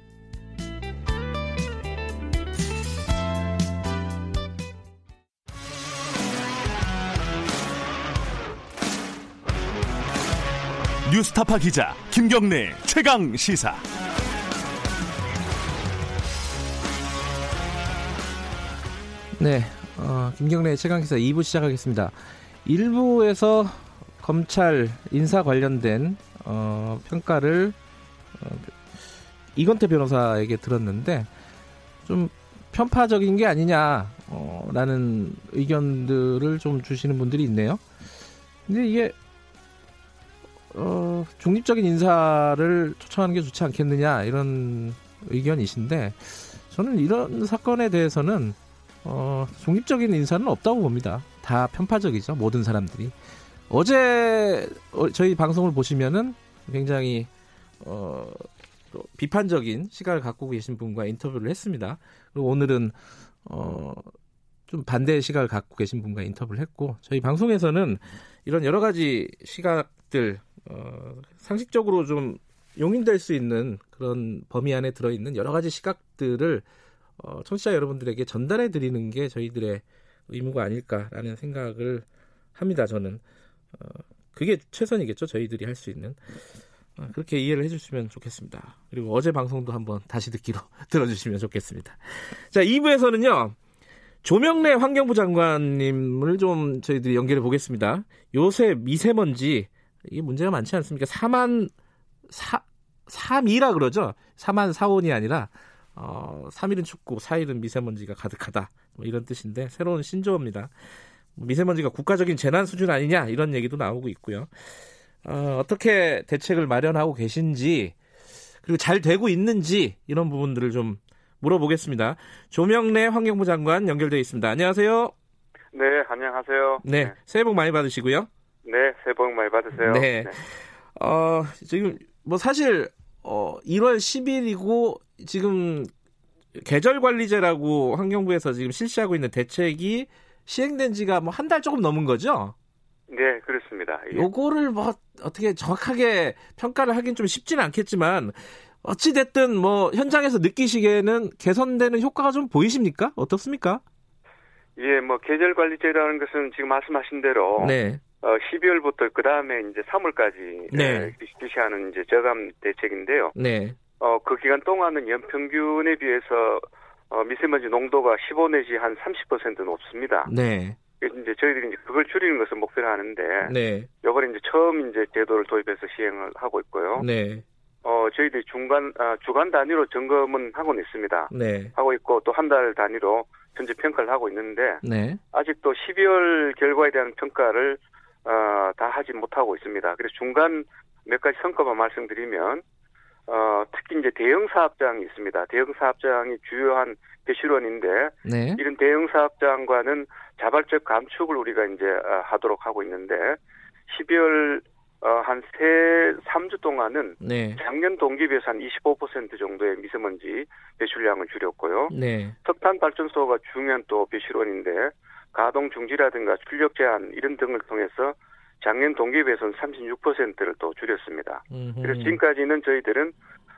[SPEAKER 1] 뉴스타파 기자 김경래 최강 시사.
[SPEAKER 2] 네, 어, 김경래 최강 시사 2부 시작하겠습니다. 1부에서 검찰 인사 관련된 어, 평가를 어, 이건태 변호사에게 들었는데 좀 편파적인 게 아니냐라는 어, 의견들을 좀 주시는 분들이 있네요. 근데 이게 어, 중립적인 인사를 초청하는 게 좋지 않겠느냐 이런 의견이신데 저는 이런 사건에 대해서는 어, 중립적인 인사는 없다고 봅니다. 다 편파적이죠 모든 사람들이. 어제 어, 저희 방송을 보시면은 굉장히 어, 비판적인 시각을 갖고 계신 분과 인터뷰를 했습니다. 그리고 오늘은 어, 좀 반대의 시각을 갖고 계신 분과 인터뷰를 했고 저희 방송에서는 이런 여러 가지 시각들 어, 상식적으로 좀 용인될 수 있는 그런 범위 안에 들어 있는 여러 가지 시각들을 어, 청취자 여러분들에게 전달해 드리는 게 저희들의 의무가 아닐까라는 생각을 합니다. 저는 어, 그게 최선이겠죠. 저희들이 할 수 있는 어, 그렇게 이해를 해주시면 좋겠습니다. 그리고 어제 방송도 한번 다시 듣기로 들어주시면 좋겠습니다. 자, 2부에서는요. 조명래 환경부 장관님을 좀 저희들이 연결해 보겠습니다. 요새 미세먼지 이게 문제가 많지 않습니까? 4만 4 3이라 그러죠. 4만 4원이 아니라 어, 3일은 춥고 4일은 미세먼지가 가득하다. 뭐 이런 뜻인데 새로운 신조어입니다. 미세먼지가 국가적인 재난 수준 아니냐 이런 얘기도 나오고 있고요. 어, 어떻게 대책을 마련하고 계신지 그리고 잘 되고 있는지 이런 부분들을 좀 물어보겠습니다. 조명래 환경부 장관 연결되어 있습니다. 안녕하세요.
[SPEAKER 7] 네, 안녕하세요.
[SPEAKER 2] 네, 네. 새해 복 많이 받으시고요.
[SPEAKER 7] 네, 새해 복 많이 받으세요.
[SPEAKER 2] 네. 네. 어, 지금 뭐 사실 어 1월 10일이고 지금 계절 관리제라고 환경부에서 지금 실시하고 있는 대책이 시행된 지가 뭐 한 달 조금 넘은 거죠?
[SPEAKER 7] 네, 그렇습니다.
[SPEAKER 2] 예. 요거를 뭐 어떻게 정확하게 평가를 하긴 좀 쉽지는 않겠지만 어찌 됐든 뭐 현장에서 느끼시기에는 개선되는 효과가 좀 보이십니까? 어떻습니까?
[SPEAKER 7] 예, 뭐 계절 관리제라는 것은 지금 말씀하신 대로 네. 어, 12월부터 그 다음에 이제 3월까지 네. 실시하는 이제 저감 대책인데요. 네. 어, 그 기간 동안은 연평균에 비해서 어, 미세먼지 농도가 15 내지 한 30% 높습니다. 네. 이제 저희들이 이제 그걸 줄이는 것을 목표로 하는데, 네. 요번에 이제 처음 이제 제도를 도입해서 시행을 하고 있고요. 네. 어, 저희들이 중간, 아, 주간 단위로 점검은 하고는 있습니다. 네. 하고 있고 또 한 달 단위로 현재 평가를 하고 있는데, 네. 아직도 12월 결과에 대한 평가를 어, 다 하지 못하고 있습니다. 그래서 중간 몇 가지 성과만 말씀드리면 어, 특히 이제 대형 사업장이 있습니다. 대형 사업장이 주요한 배실원인데 네. 이런 대형 사업장과는 자발적 감축을 우리가 이제 어, 하도록 하고 있는데 12월 어, 한 세, 3주 동안은 네. 작년 동기 비해서 한 25% 정도의 미세먼지 배출량을 줄였고요. 네. 석탄 발전소가 중요한 또 배출원인데 가동 중지라든가 출력 제한 이런 등을 통해서 작년 동기 비해서는 36%를 또 줄였습니다. 음흠. 그래서 지금까지는 저희들은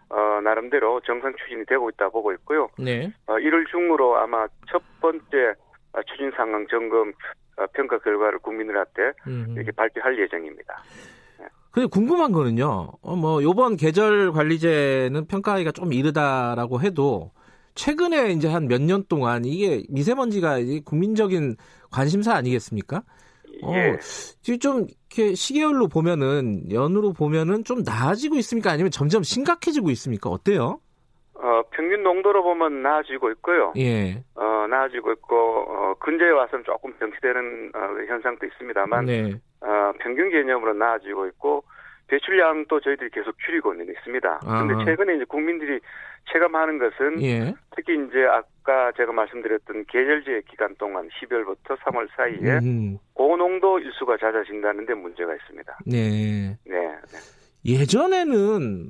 [SPEAKER 7] 어, 나름대로 정상 추진이 되고 있다 보고 있고요. 네. 어, 1월 중으로 아마 첫 번째 어, 추진 상황 점검 어, 평가 결과를 국민들한테 음흠. 이렇게 발표할 예정입니다.
[SPEAKER 2] 네. 근데 궁금한 거는요. 어, 뭐 요번 계절 관리제는 평가하기가 좀 이르다라고 해도 최근에 이제 한 몇 년 동안 이게 미세먼지가 국민적인 관심사 아니겠습니까? 어, 예. 어, 좀 이렇게 시계열로 보면은 연으로 보면은 좀 나아지고 있습니까? 아니면 점점 심각해지고 있습니까? 어때요?
[SPEAKER 7] 어, 평균 농도로 보면 나아지고 있고요.
[SPEAKER 2] 예.
[SPEAKER 7] 어, 나아지고 있고 어, 근제에 와서는 조금 병치되는 어, 현상도 있습니다만 네. 어, 평균 개념으로 나아지고 있고 배출량도 저희들이 계속 줄이고는 있습니다. 그런데 최근에 이제 국민들이 체감하는 것은 예. 특히 이제 아까 제가 말씀드렸던 계절제 기간 동안 12월부터 3월 사이에 음. 고농도 일수가 잦아진다는 데 문제가 있습니다.
[SPEAKER 2] 네.
[SPEAKER 7] 네. 네.
[SPEAKER 2] 예전에는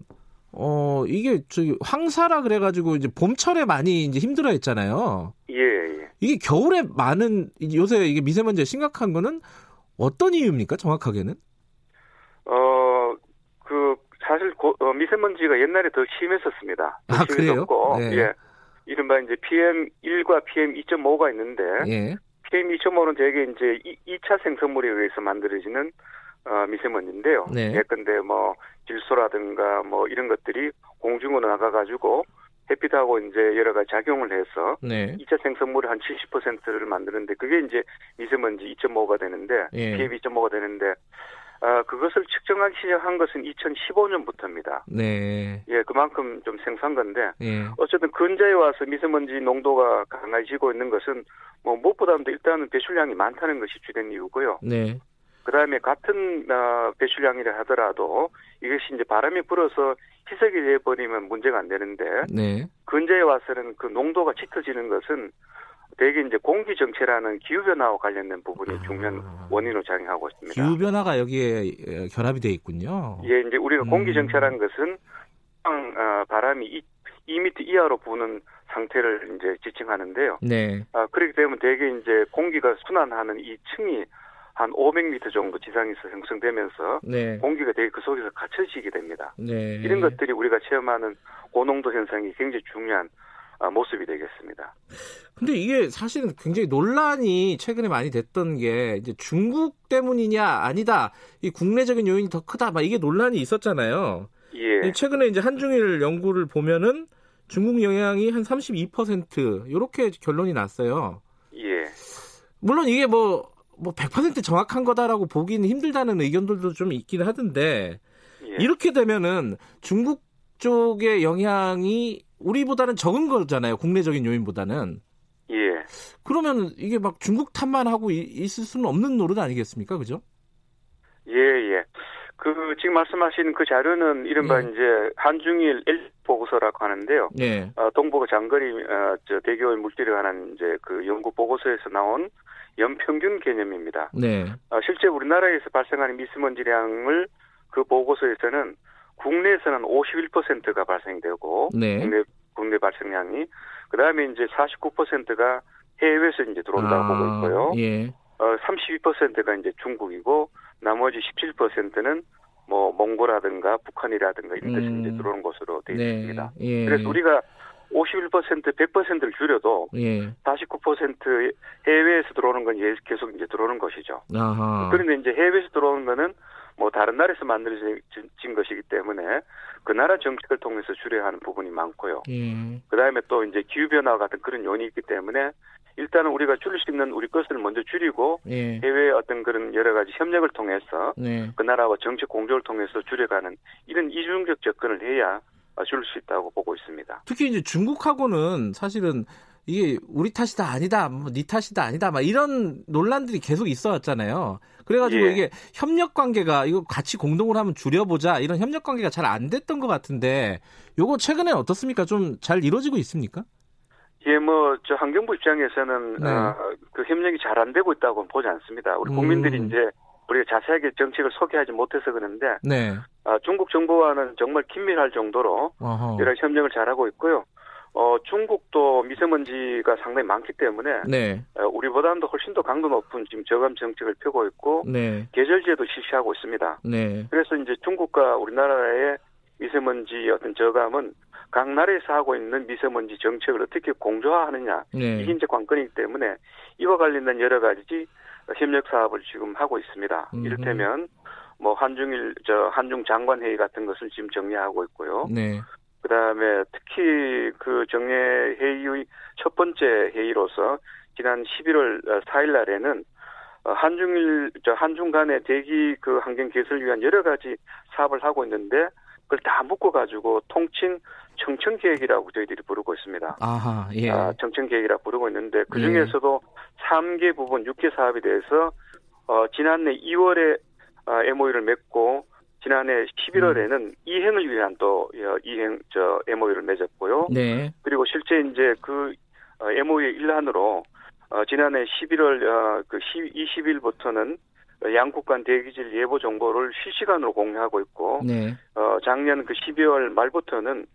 [SPEAKER 2] 어 이게 저기 황사라 그래가지고 이제 봄철에 많이 이제 힘들어했잖아요.
[SPEAKER 7] 예, 예.
[SPEAKER 2] 이게 겨울에 많은 요새 이게 미세먼지가 심각한 거는 어떤 이유입니까? 정확하게는?
[SPEAKER 7] 어, 그 사실 고, 어, 미세먼지가 옛날에 더 심했었습니다. 더
[SPEAKER 2] 아, 심했었고,
[SPEAKER 7] 네. 예. 이른바 이제 PM1과 PM2.5가 있는데, 예. PM2.5는 대개 이제 2, 차 생성물에 의해서 만들어지는 어, 미세먼지인데요. 네. 예컨대 뭐 질소라든가 뭐 이런 것들이 공중으로 나가가지고 햇빛하고 이제 여러 가지 작용을 해서 네. 2차 생성물의 한 70%를 만드는데 그게 이제 미세먼지 2.5가 되는데 예. PM 2.5가 되는데 아, 그것을 측정하기 시작한 것은 2015년부터입니다.
[SPEAKER 2] 네.
[SPEAKER 7] 예, 그만큼 좀 생소한 건데,
[SPEAKER 2] 예.
[SPEAKER 7] 어쨌든 근자에 와서 미세먼지 농도가 강해지고 있는 것은 뭐 무엇보다도 일단은 배출량이 많다는 것이 주된 이유고요.
[SPEAKER 2] 네.
[SPEAKER 7] 그 다음에 같은 어, 배출량이라 하더라도 이것이 이제 바람이 불어서 희석이 돼 버리면 문제가 안 되는데,
[SPEAKER 2] 네.
[SPEAKER 7] 근자에 와서는 그 농도가 짙어지는 것은 대개 이제 공기 정체라는 기후 변화와 관련된 부분이 아. 중요한 원인으로 작용하고 있습니다.
[SPEAKER 2] 기후 변화가 여기에 결합이 돼 있군요.
[SPEAKER 7] 예, 이제 우리가 음. 공기 정체라는 것은 어, 바람이 2, m 이하로 부는 상태를 이제 지칭하는데요.
[SPEAKER 2] 네.
[SPEAKER 7] 아, 그렇기 때문에 대개 이제 공기가 순환하는 이 층이 한 500m 정도 지상에서 형성되면서 네. 공기가 되게 그 속에서 갇혀지게 됩니다.
[SPEAKER 2] 네.
[SPEAKER 7] 이런 것들이 우리가 체험하는 고농도 현상이 굉장히 중요한 아, 모습이 되겠습니다.
[SPEAKER 2] 근데 이게 사실은 굉장히 논란이 최근에 많이 됐던 게 이제 중국 때문이냐 아니다 이 국내적인 요인이 더 크다 막 이게 논란이 있었잖아요.
[SPEAKER 7] 예.
[SPEAKER 2] 최근에 이제 한중일 연구를 보면은 중국 영향이 한 32% 이렇게 결론이 났어요.
[SPEAKER 7] 예.
[SPEAKER 2] 물론 이게 뭐 뭐 100% 정확한 거다라고 보기는 힘들다는 의견들도 좀 있긴 하던데 예. 이렇게 되면은 중국 쪽의 영향이 우리보다는 적은 거잖아요. 국내적인 요인보다는.
[SPEAKER 7] 예.
[SPEAKER 2] 그러면 이게 막 중국 탓만 하고 있을 수는 없는 노릇 아니겠습니까? 그죠?
[SPEAKER 7] 예, 예. 그 지금 말씀하신 그 자료는 이른바 예. 이제 한중일 일 보고서라고 하는데요.
[SPEAKER 2] 예.
[SPEAKER 7] 어, 동북아 장거리 어, 저 대기오일 물질에 관한 이제 그 연구 보고서에서 나온 연평균 개념입니다.
[SPEAKER 2] 네.
[SPEAKER 7] 어, 실제 우리나라에서 발생하는 미세먼지량을 그 보고서에서는 국내에서는 51%가 발생되고
[SPEAKER 2] 네.
[SPEAKER 7] 국내 국내 발생량이 그다음에 이제 49%가 해외에서 이제 들어온다고 아, 보고 있고요.
[SPEAKER 2] 예.
[SPEAKER 7] 어 32%가 이제 중국이고 나머지 17%는 뭐 몽골이라든가 북한이라든가 이런 데서 음. 이제 들어오는 것으로 되어 네. 있습니다.
[SPEAKER 2] 예.
[SPEAKER 7] 그래서 우리가 51% 100%를 줄여도
[SPEAKER 2] 예.
[SPEAKER 7] 49% 해외에서 들어오는 건 계속 이제 들어오는 것이죠.
[SPEAKER 2] 아하.
[SPEAKER 7] 그런데 이제 해외에서 들어오는 거는 뭐 다른 나라에서 만들어진 것이기 때문에 그 나라 정책을 통해서 줄여야 하는 부분이 많고요.
[SPEAKER 2] 예.
[SPEAKER 7] 그다음에 또 이제 기후 변화 같은 그런 요인이 있기 때문에 일단은 우리가 줄일 수 있는 우리 것을 먼저 줄이고
[SPEAKER 2] 예.
[SPEAKER 7] 해외 어떤 그런 여러 가지 협력을 통해서
[SPEAKER 2] 네.
[SPEAKER 7] 그 나라와 정책 공조를 통해서 줄여가는 이런 이중적 접근을 해야 줄일 수 있다고 보고 있습니다.
[SPEAKER 2] 특히 이제 중국하고는 사실은 이게 우리 탓이다 아니다, 뭐네 탓이다 아니다, 막 이런 논란들이 계속 있어왔잖아요. 그래가지고
[SPEAKER 7] 예.
[SPEAKER 2] 이게 협력 관계가 이거 같이 공동으로 하면 줄여보자 이런 협력 관계가 잘 안 됐던 것 같은데 요거 최근에 어떻습니까? 좀 잘 이루어지고 있습니까?
[SPEAKER 7] 예, 뭐 저 환경부 입장에서는 네. 어, 그 협력이 잘 안 되고 있다고 보지 않습니다. 우리 국민들이 음. 이제 우리가 자세하게 정책을 소개하지 못해서 그런데
[SPEAKER 2] 네.
[SPEAKER 7] 어, 중국 정부와는 정말 긴밀할 정도로
[SPEAKER 2] 어허.
[SPEAKER 7] 여러 협력을 잘하고 있고요. 어, 중국도 미세먼지가 상당히 많기 때문에
[SPEAKER 2] 네.
[SPEAKER 7] 어, 우리보다는 훨씬 더 강도 높은 지금 저감 정책을 펴고 있고
[SPEAKER 2] 네.
[SPEAKER 7] 계절제도 실시하고 있습니다.
[SPEAKER 2] 네.
[SPEAKER 7] 그래서 이제 중국과 우리나라의 미세먼지 어떤 저감은 각 나라에서 하고 있는 미세먼지 정책을 어떻게 공조화하느냐
[SPEAKER 2] 네.
[SPEAKER 7] 이게 이제 관건이기 때문에 이와 관련된 여러 가지 협력 사업을 지금 하고 있습니다.
[SPEAKER 2] 음흠.
[SPEAKER 7] 이를테면 뭐 한중일 저 한중 장관 회의 같은 것을 지금 정리하고 있고요.
[SPEAKER 2] 네.
[SPEAKER 7] 그다음에 특히 그 정례 회의의 첫 번째 회의로서 지난 11월 4일 날에는 어, 한중일 저 한중 간의 대기 그 환경 개선을 위한 여러 가지 사업을 하고 있는데 그걸 다 묶어 가지고 통칭 청청 계획이라고 저희들이 부르고 있습니다.
[SPEAKER 2] 아하, 예. 아,
[SPEAKER 7] 청청 계획이라고 부르고 있는데 그 중에서도 예. 3개 부분 6개 사업에 대해서 어 지난해 2월에 어, MOU를 맺고 지난해 11월에는 음. 이행을 위한 또 어, 이행 저 MOU를 맺었고요. 네. 그리고 실제 이제 그 어, MOU의 일환으로 어, 지난해 11월 어, 그 20일부터는 양국 간 대기질 예보 정보를 실시간으로 공유하고 있고 네. 어, 작년 그 12월 말부터는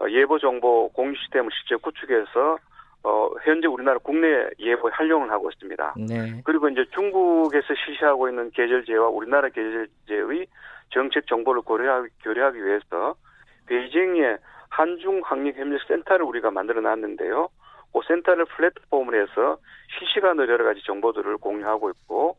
[SPEAKER 7] 어, 예보 정보 공유 시스템을 실제 구축해서 어, 현재 우리나라 국내 예보 활용을 하고 있습니다. 네. 그리고 이제 중국에서 실시하고 있는 계절제와 우리나라 계절제의 정책 정보를 고려하기, 교류하기 위해서 베이징에 한중 환경 협력 센터를 우리가 만들어 놨는데요. 그 센터를 플랫폼을 해서 실시간으로 여러 가지 정보들을 공유하고 있고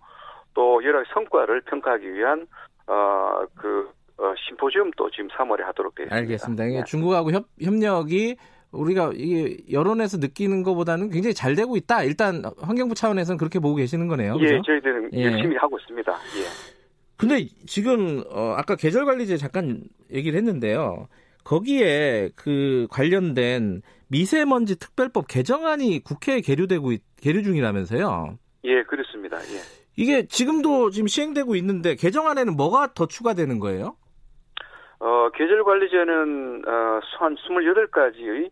[SPEAKER 7] 또 여러 성과를 평가하기 위한 어그 어, 심포지움도 지금 3월에 하도록 되어 있습니다.
[SPEAKER 2] 알겠습니다. 네. 중국하고 협, 협력이 우리가 이게 여론에서 느끼는 것보다는 굉장히 잘 되고 있다. 일단 환경부 차원에서는 그렇게 보고 계시는 거네요.
[SPEAKER 7] 그렇죠? 예, 저희들은 예. 열심히 하고 있습니다. 예.
[SPEAKER 2] 근데 지금 어, 아까 계절 관리제 잠깐 얘기를 했는데요. 거기에 그 관련된 미세먼지 특별법 개정안이 국회에 계류되고 계류 중이라면서요?
[SPEAKER 7] 예, 그렇습니다. 예.
[SPEAKER 2] 이게 지금도 지금 시행되고 있는데 개정안에는 뭐가 더 추가되는 거예요?
[SPEAKER 7] 어, 계절 관리제는 어, 한 28가지의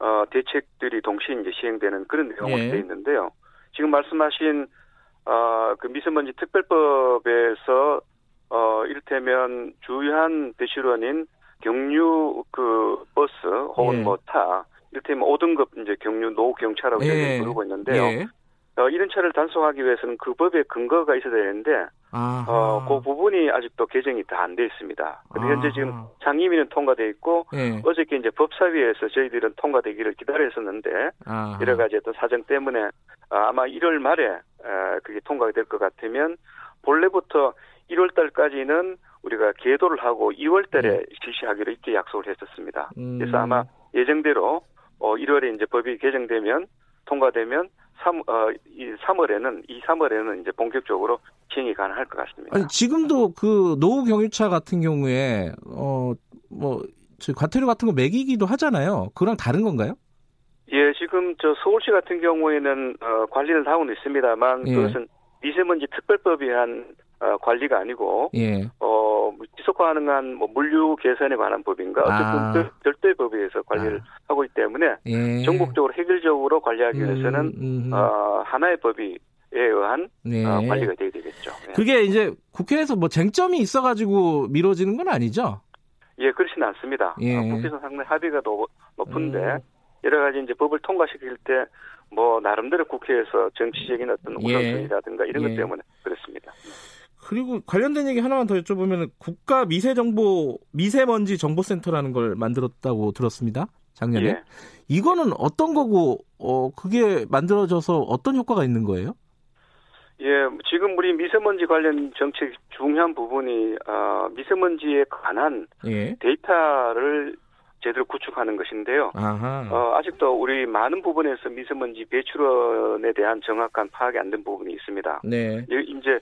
[SPEAKER 7] 어, 대책들이 동시에 이제 시행되는 그런 내용으로 예. 되어 있는데요. 지금 말씀하신 어, 그 미세먼지 특별법에서 어, 이를테면 주요한 대시론인 경유 그 버스 혹은 예. 뭐타 이를테면 5등급 이제 경유 노후 경유차라고 예. 부르고 있는데요. 예. 어, 이런 차를 단속하기 위해서는 그 법에 근거가 있어야 되는데 어, 그 부분이 아직도 개정이 다 안 돼 있습니다. 근데 현재 지금 상임위는 통과돼 있고 예. 어저께 이제 법사위에서 저희들은 통과되기를 기다렸었는데 아하. 여러 가지 어떤 사정 때문에 어, 아마 1월 말에 어, 그게 통과가 될 것 같으면 본래부터 1월 달까지는 우리가 계도를 하고 2월 달에 네. 실시하기로 이렇게 약속을 했었습니다. 음. 그래서 아마 예정대로 어 1월에 이제 법이 개정되면 통과되면 3, 어, 이 3월에는, 이 3월에는 이제 본격적으로 시행이 가능할 것 같습니다.
[SPEAKER 2] 아니, 지금도 그 노후 경유차 같은 경우에, 어, 뭐, 저 과태료 같은 거 매기기도 하잖아요. 그랑 다른 건가요?
[SPEAKER 7] 예, 지금 저 서울시 같은 경우에는, 어, 관리를 하고는 있습니다만, 예. 그것은 미세먼지 특별법에 한 어, 관리가 아니고 예. 어 지속 가능한 뭐 물류 개선에 관한 법인가 아. 어쨌든 별도의 법에 서 관리를 아. 하고 있기 때문에 예. 전국적으로 해결적으로 관리하기 위해서는 음, 음. 어, 하나의 법이 에 의한 네. 어, 관리가 돼야 되겠죠.
[SPEAKER 2] 네. 그게 이제 국회에서 뭐 쟁점이 있어가지고 미뤄지는 건 아니죠?
[SPEAKER 7] 예, 그렇지는 않습니다. 예. 어, 국회에서 상당히 합의가 높은데 음. 여러 가지 이제 법을 통과시킬 때 뭐 나름대로 국회에서 정치적인 어떤 예. 우선순위라든가 이런 예. 것 때문에 그렇습니다.
[SPEAKER 2] 그리고 관련된 얘기 하나만 더 여쭤보면 국가 미세 정보 미세먼지 정보센터라는 걸 만들었다고 들었습니다. 작년에. 예. 이거는 어떤 거고 어 그게 만들어져서 어떤 효과가 있는 거예요?
[SPEAKER 7] 예, 지금 우리 미세먼지 관련 정책 중요한 부분이 어, 미세먼지에 관한 예. 데이터를 제대로 구축하는 것인데요. 어, 아직도 우리 많은 부분에서 미세먼지 배출원에 대한 정확한 파악이 안 된 부분이 있습니다. 네. 이제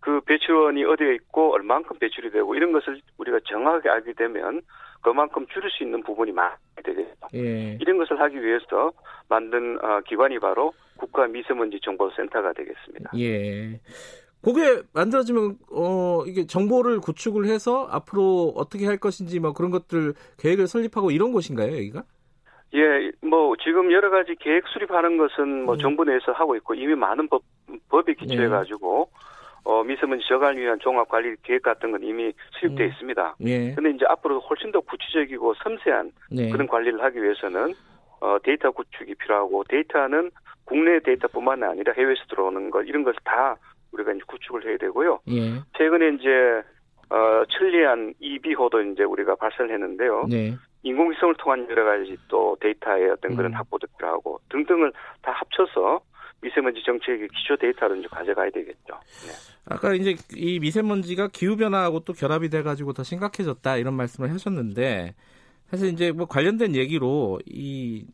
[SPEAKER 7] 그 배출원이 어디에 있고 얼만큼 배출이 되고 이런 것을 우리가 정확하게 알게 되면 그만큼 줄일 수 있는 부분이 많이 되겠죠. 예. 이런 것을 하기 위해서 만든 어, 기관이 바로 국가 미세먼지 정보센터가 되겠습니다.
[SPEAKER 2] 예. 그게 만들어지면 어 이게 정보를 구축을 해서 앞으로 어떻게 할 것인지 뭐 그런 것들 계획을 설립하고 이런 곳인가요, 여기가?
[SPEAKER 7] 예, 뭐 지금 여러 가지 계획 수립하는 것은 뭐 음. 정부 내에서 하고 있고 이미 많은 법 법에 기초해 가지고 네. 어, 미세먼지 저감을 위한 종합관리 계획 같은 건 이미 수립되어 음. 있습니다. 예. 근데 이제 앞으로 훨씬 더 구체적이고 섬세한 네. 그런 관리를 하기 위해서는 어, 데이터 구축이 필요하고 데이터는 국내 데이터뿐만 아니라 해외에서 들어오는 것 이런 것을 다 우리가 이제 구축을 해야 되고요. 예. 최근에 이제 어, 천리안 EB호도 이제 우리가 발사를 했는데요. 네. 인공위성을 통한 여러 가지 또 데이터의 어떤 그런 음. 확보도 필요하고 등등을 다 합쳐서 미세먼지 정책의 기초 데이터를 이제 가져가야 되겠죠. 네.
[SPEAKER 2] 아까 이제 이 미세먼지가 기후 변화하고 또 결합이 돼 가지고 더 심각해졌다 이런 말씀을 하셨는데 사실 이제 뭐 관련된 얘기로 이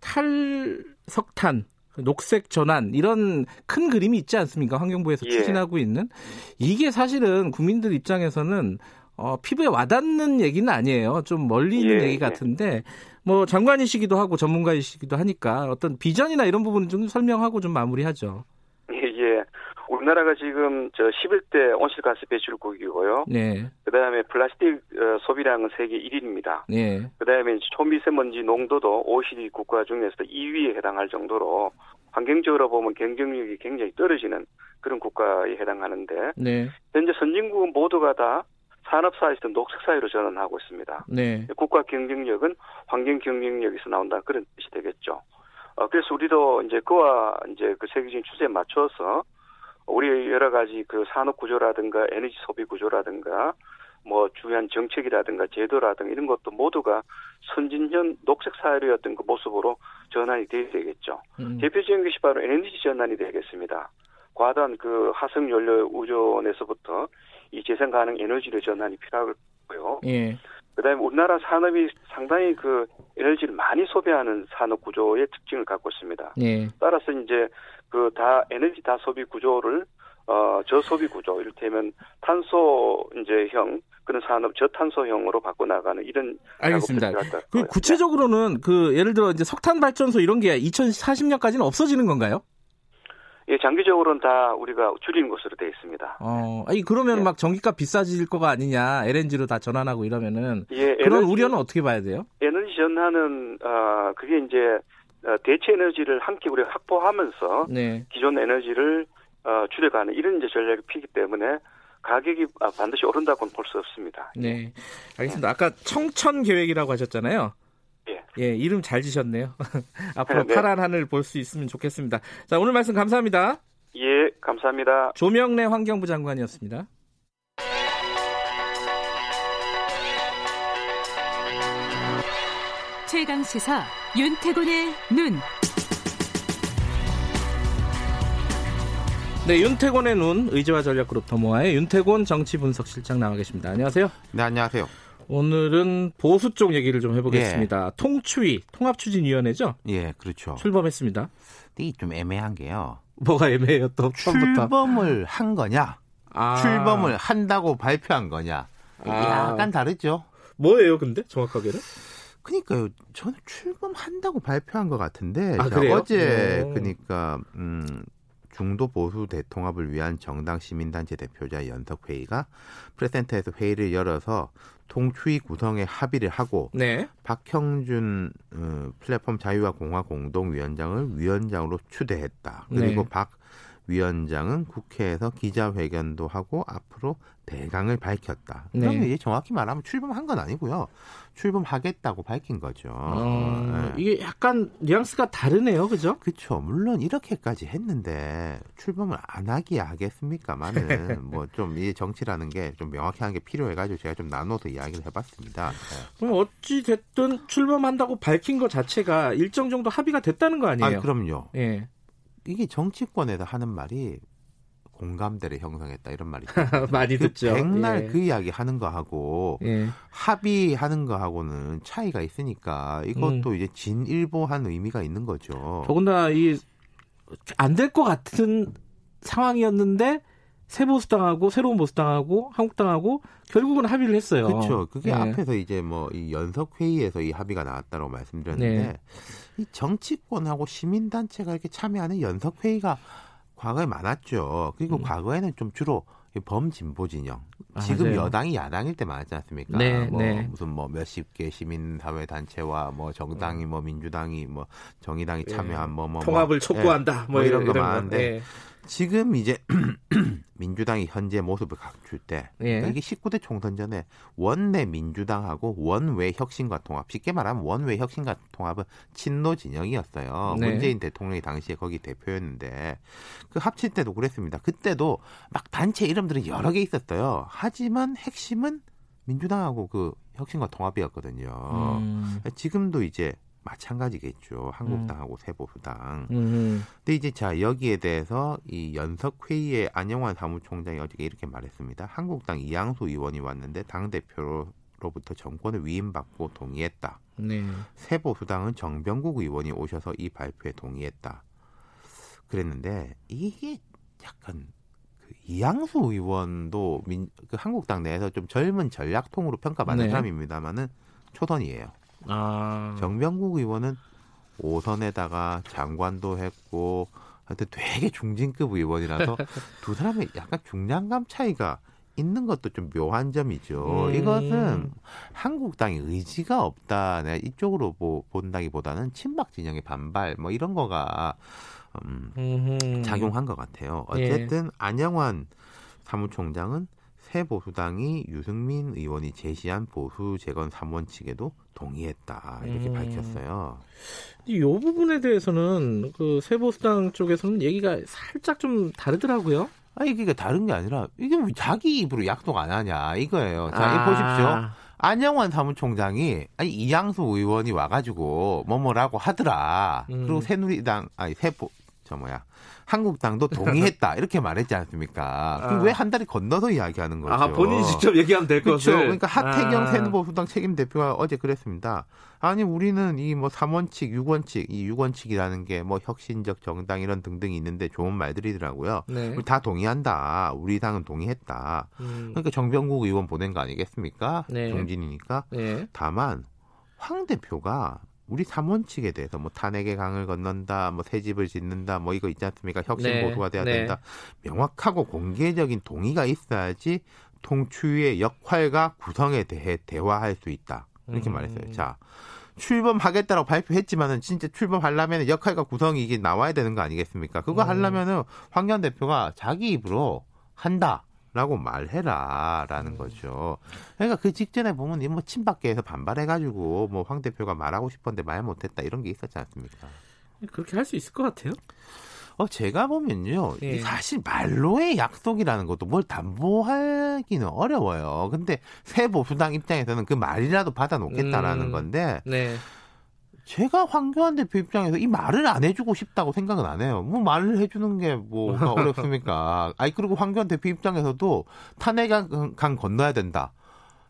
[SPEAKER 2] 탈석탄 녹색 전환 이런 큰 그림이 있지 않습니까? 환경부에서 예. 추진하고 있는 이게 사실은 국민들 입장에서는 어, 피부에 와닿는 얘기는 아니에요. 좀 멀리 있는 예, 얘기 예. 같은데 뭐 장관이시기도 하고 전문가이시기도 하니까 어떤 비전이나 이런 부분 좀 설명하고 좀 마무리하죠.
[SPEAKER 7] 예, 예. 우리나라가 지금 저 11대 온실가스 배출국이고요. 네. 그다음에 플라스틱 어, 소비량은 세계 1위입니다. 네. 그다음에 초미세먼지 농도도 OECD 국가 중에서 2위에 해당할 정도로 환경적으로 보면 경쟁력이 굉장히 떨어지는 그런 국가에 해당하는데 네. 현재 선진국은 모두가 다 산업사회에서 녹색사회로 전환하고 있습니다. 네. 국가 경쟁력은 환경 경쟁력에서 나온다 그런 뜻이 되겠죠. 어, 그래서 우리도 이제 그와 이제 그 세계적인 추세에 맞춰서 우리 여러 가지 그 산업 구조라든가 에너지 소비 구조라든가 뭐 중요한 정책이라든가 제도라든가 이런 것도 모두가 선진형 녹색 어떤 그 모습으로 전환이 돼야 되겠죠. 음. 대표적인 것이 바로 에너지 전환이 되겠습니다. 과도한 그 화석 연료 우존에서부터 이 재생 가능 에너지로 전환이 필요하고요. 예. 그다음에 우리나라 산업이 상당히 그 에너지를 많이 소비하는 산업 구조의 특징을 갖고 있습니다. 예. 따라서 이제 그 다 에너지 다 소비 구조를 어 저소비 구조 이를테면 탄소 이제형 그런 산업 저탄소형으로 바꿔 나가는 이런
[SPEAKER 2] 알겠습니다. 그 구체적으로는 그 예를 들어 이제 석탄 발전소 이런 게 2040년까지는 없어지는 건가요?
[SPEAKER 7] 예, 장기적으로는 다 우리가 줄이는 것으로 되어 있습니다.
[SPEAKER 2] 어, 아니 그러면 예. 막 전기값 비싸질 거가 아니냐, LNG로 다 전환하고 이러면은 예, 그런 에너지, 우려는 어떻게 봐야 돼요?
[SPEAKER 7] 에너지 전환은 어, 그게 이제 어, 대체 에너지를 함께 우리가 확보하면서 네. 기존 에너지를 어, 줄여가는 이런 이제 전략이 피기 때문에 가격이 아, 반드시 오른다고는 볼 수 없습니다.
[SPEAKER 2] 네, 알겠습니다. 아까 청천 계획이라고 하셨잖아요. 예. 예, 이름 잘 지셨네요. 앞으로 네. 파란 하늘 볼 수 있으면 좋겠습니다. 자, 오늘 말씀 감사합니다.
[SPEAKER 7] 예, 감사합니다.
[SPEAKER 2] 조명래 환경부 장관이었습니다.
[SPEAKER 4] 최강 시사 윤태곤의 눈.
[SPEAKER 2] 네, 윤태곤의 눈 의제와 전략그룹 더모아의 윤태곤 정치분석실장 나와 계십니다. 안녕하세요.
[SPEAKER 8] 네, 안녕하세요.
[SPEAKER 2] 오늘은 보수 쪽 얘기를 좀 해보겠습니다. 예. 통추위, 통합추진위원회죠?
[SPEAKER 8] 예, 그렇죠.
[SPEAKER 2] 출범했습니다.
[SPEAKER 8] 이게 좀 애매한 게요.
[SPEAKER 2] 뭐가 애매해요 또?
[SPEAKER 8] 출범을 한 거냐? 아. 출범을 한다고 발표한 거냐? 아. 약간 다르죠.
[SPEAKER 2] 뭐예요, 근데 정확하게는?
[SPEAKER 8] 그니까요. 저는 출범한다고 발표한 것 같은데 아, 어제 오. 그니까 음 중도 보수 대통합을 위한 정당 시민단체 대표자 연석 회의가 프레센터에서 회의를 열어서 통추위 구성에 합의를 하고 네. 박형준 어, 플랫폼 자유와 공화 공동위원장을 위원장으로 추대했다. 그리고 네. 박 위원장은 국회에서 기자회견도 하고 앞으로 대강을 밝혔다. 네. 그러면 이게 정확히 말하면 출범한 건 아니고요. 출범하겠다고 밝힌 거죠. 어,
[SPEAKER 2] 네. 이게 약간 뉘앙스가 다르네요, 그죠?
[SPEAKER 8] 그렇죠. 물론 이렇게까지 했는데 출범을 안 하기 하겠습니까만은 뭐 좀 이 정치라는 게 좀 명확한 게 필요해가지고 제가 좀 나눠서 이야기를 해봤습니다. 네.
[SPEAKER 2] 그럼 어찌 됐든 출범한다고 밝힌 것 자체가 일정 정도 합의가 됐다는 거 아니에요?
[SPEAKER 8] 아, 그럼요. 예. 이게 정치권에서 하는 말이 공감대를 형성했다 이런 말이
[SPEAKER 2] 많이 그 듣죠.
[SPEAKER 8] 백날 예. 그 이야기 하는 거하고 예. 합의하는 거하고는 차이가 있으니까 이것도 음. 이제 진일보한 의미가 있는 거죠.
[SPEAKER 2] 더군다나 이 안 될 것 같은 상황이었는데 새 보수당하고 새로운 보수당하고 한국당하고 결국은 합의를 했어요.
[SPEAKER 8] 그렇죠. 그게 네. 앞에서 이제 뭐 이 연석 회의에서 이 합의가 나왔다고 말씀드렸는데 네. 이 정치권하고 시민단체가 이렇게 참여하는 연석 회의가 과거에 많았죠. 그리고 음. 과거에는 좀 주로 범진보 진영. 지금 맞아요. 여당이 야당일 때 많았지 않습니까? 네, 뭐 네. 무슨 뭐 몇십 개 시민 사회 단체와 뭐 정당이 뭐 민주당이 뭐 정의당이 예. 참여한 뭐뭐 뭐,
[SPEAKER 2] 통합을 뭐, 촉구한다 뭐, 뭐
[SPEAKER 8] 이런, 이런 거 많은데 네. 지금 이제 민주당이 현재 모습을 갖출 때 예. 그러니까 이게 19대 총선 전에 원내 민주당하고 원외 혁신과 통합 쉽게 말하면 원외 혁신과 통합은 친노 진영이었어요. 네. 문재인 대통령이 당시에 거기 대표였는데 그 합칠 때도 그랬습니다. 그때도 막 단체 이름들은 여러 개 있었어요. 하지만 핵심은 민주당하고 그 혁신과 통합이었거든요. 음. 지금도 이제 마찬가지겠죠. 한국당하고 음. 세보수당. 음. 근데 이제 자 여기에 대해서 이 연석 회의에 안영환 사무총장이 어저께 이렇게 말했습니다. 한국당 이양수 의원이 왔는데 당 대표로 로부터 정권을 위임받고 동의했다. 네. 새보수당은 정병국 의원이 오셔서 이 발표에 동의했다. 그랬는데 이게 약간 그 이양수 의원도 민, 그 한국당 내에서 좀 젊은 전략통으로 평가받는 네. 사람입니다만은 초선이에요. 아. 정병국 의원은 5선에다가 장관도 했고 하여튼 되게 중진급 의원이라서 두 사람의 약간 중량감 차이가 있는 것도 좀 묘한 점이죠. 음. 이것은 한국당의 의지가 없다. 내가 이쪽으로 보, 본다기보다는 친박 진영의 반발 뭐 이런 거가 음, 작용한 것 같아요. 예. 어쨌든 예. 안영환 사무총장은 새 보수당이 유승민 의원이 제시한 보수 재건 3원칙에도 동의했다 이렇게 음. 밝혔어요.
[SPEAKER 2] 이 부분에 대해서는 그 새 보수당 쪽에서는 얘기가 살짝 좀 다르더라고요.
[SPEAKER 8] 아니 이게 다른 게 아니라 이게 왜 자기 입으로 약속 안 하냐 이거예요. 자, 아. 보십시오. 안영환 사무총장이 아니 이양수 의원이 와가지고 뭐뭐라고 하더라. 음. 그리고 새누리당 아니 새보 저 뭐야 한국당도 동의했다 이렇게 말했지 않습니까? 아. 왜 한 달이 건너서 이야기하는 거죠?
[SPEAKER 2] 아 본인이 직접 얘기하면 될
[SPEAKER 8] 그렇죠.
[SPEAKER 2] 것을.
[SPEAKER 8] 그러니까 하태경 아. 새누리당 책임 대표가 어제 그랬습니다. 아니 우리는 이 뭐 3원칙, 6원칙, 이 6원칙이라는 게 뭐 혁신적 정당 이런 등등이 있는데 좋은 말들이더라고요. 네. 우리 다 동의한다. 우리 당은 동의했다. 음. 그러니까 정병국 의원 보낸 거 아니겠습니까? 네. 정진이니까. 네. 다만 황 대표가 우리 삼원칙에 대해서 뭐 탄핵의 강을 건넌다, 뭐 새 집을 짓는다, 뭐 이거 있지 않습니까? 혁신 네. 보수가 돼야 네. 된다. 명확하고 공개적인 동의가 있어야지 통추의 역할과 구성에 대해 대화할 수 있다. 이렇게 음. 말했어요. 자, 출범하겠다라고 발표했지만은 진짜 출범하려면 역할과 구성이 이게 나와야 되는 거 아니겠습니까? 그거 음. 하려면은 황교안 대표가 자기 입으로 한다. 라고 말해라 라는 음. 거죠. 그러니까 그 직전에 보면 뭐 친박계에서 반발해가지고 뭐 황 대표가 말하고 싶었는데 말 못했다 이런 게 있었지 않습니까?
[SPEAKER 2] 그렇게 할 수 있을 것 같아요.
[SPEAKER 8] 어, 제가 보면요. 예. 사실 말로의 약속이라는 것도 뭘 담보하기는 어려워요. 근데 새 보수당 입장에서는 그 말이라도 받아놓겠다라는 음, 건데. 네. 제가 황교안 대표 입장에서 이 말을 안 해주고 싶다고 생각은 안 해요. 뭐 말을 해주는 게 뭐가 어렵습니까? 아니 그리고 황교안 대표 입장에서도 탄핵강 건너야 된다.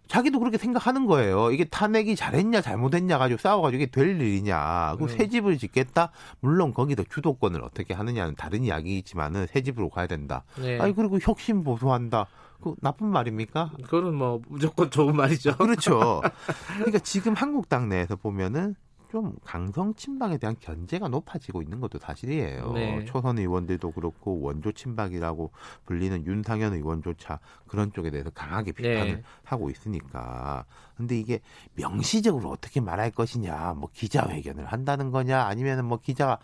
[SPEAKER 8] 자기도 그렇게 생각하는 거예요. 이게 탄핵이 잘했냐 잘못했냐 가지고 싸워가지고 이게 될 일이냐. 그새 음. 집을 짓겠다. 물론 거기도 주도권을 어떻게 하느냐는 다른 이야기이지만은 새 집으로 가야 된다. 네. 아니 그리고 혁신 보수한다. 그 나쁜 말입니까?
[SPEAKER 2] 그거는 뭐 무조건 좋은 말이죠.
[SPEAKER 8] 그렇죠. 그러니까 지금 한국당 내에서 보면은 좀 강성 친박에 대한 견제가 높아지고 있는 것도 사실이에요. 네. 초선 의원들도 그렇고 원조 친박이라고 불리는 윤상현 의원조차 그런 쪽에 대해서 강하게 비판을 네. 하고 있으니까. 근데 이게 명시적으로 어떻게 말할 것이냐, 뭐 기자회견을 한다는 거냐, 아니면은 뭐 기자가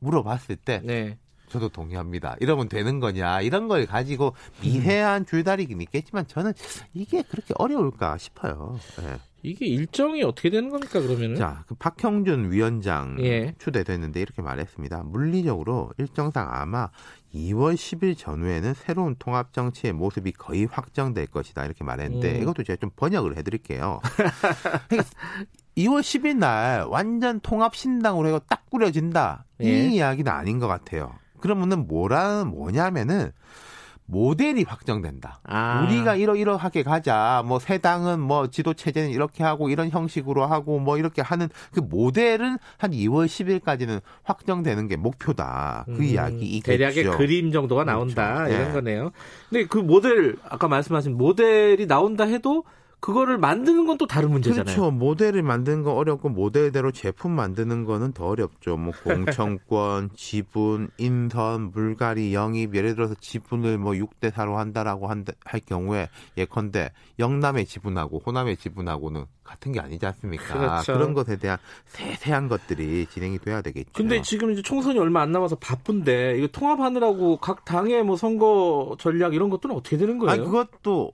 [SPEAKER 8] 물어봤을 때 네. 저도 동의합니다. 이러면 되는 거냐 이런 걸 가지고 미세한 줄다리긴 있겠지만 저는 이게 그렇게 어려울까 싶어요. 네.
[SPEAKER 2] 이게 일정이 어떻게 되는 겁니까 그러면은?
[SPEAKER 8] 자, 그 박형준 위원장 예. 추대됐는데 이렇게 말했습니다. 물리적으로 일정상 아마 2월 10일 전후에는 새로운 통합 정치의 모습이 거의 확정될 것이다 이렇게 말했는데 음. 이것도 제가 좀 번역을 해드릴게요. 2월 그러니까 10일 날 완전 통합 신당으로 해서 딱 꾸려진다 이 예. 이야기는 아닌 것 같아요. 그러면은 뭐라 뭐냐면은 모델이 확정된다. 아. 우리가 이러이러하게 가자. 뭐새 당은 뭐 지도 체제는 이렇게 하고 이런 형식으로 하고 뭐 이렇게 하는 그 모델은 한 2월 10일까지는 확정되는 게 목표다. 그 음, 이야기이겠죠.
[SPEAKER 2] 대략의 그림 정도가 나온다 그렇죠. 이런 네. 거네요. 근데 그 모델 아까 말씀하신 모델이 나온다 해도 그거를 만드는 건 또 다른 문제잖아요.
[SPEAKER 8] 그렇죠. 모델을 만드는 건 어렵고 모델대로 제품 만드는 거는 더 어렵죠. 뭐 공청권, 지분, 인선, 물갈이, 영입 예를 들어서 지분을 뭐 6대 4로 한다라고 한다, 할 경우에 예컨대 영남의 지분하고 호남의 지분하고는 같은 게 아니지 않습니까? 그렇죠. 그런 것에 대한 세세한 것들이 진행이 돼야 되겠죠.
[SPEAKER 2] 근데 지금 이제 총선이 얼마 안 남아서 바쁜데 이거 통합하느라고 각 당의 뭐 선거 전략 이런 것들은 어떻게 되는 거예요?
[SPEAKER 8] 아니 그것도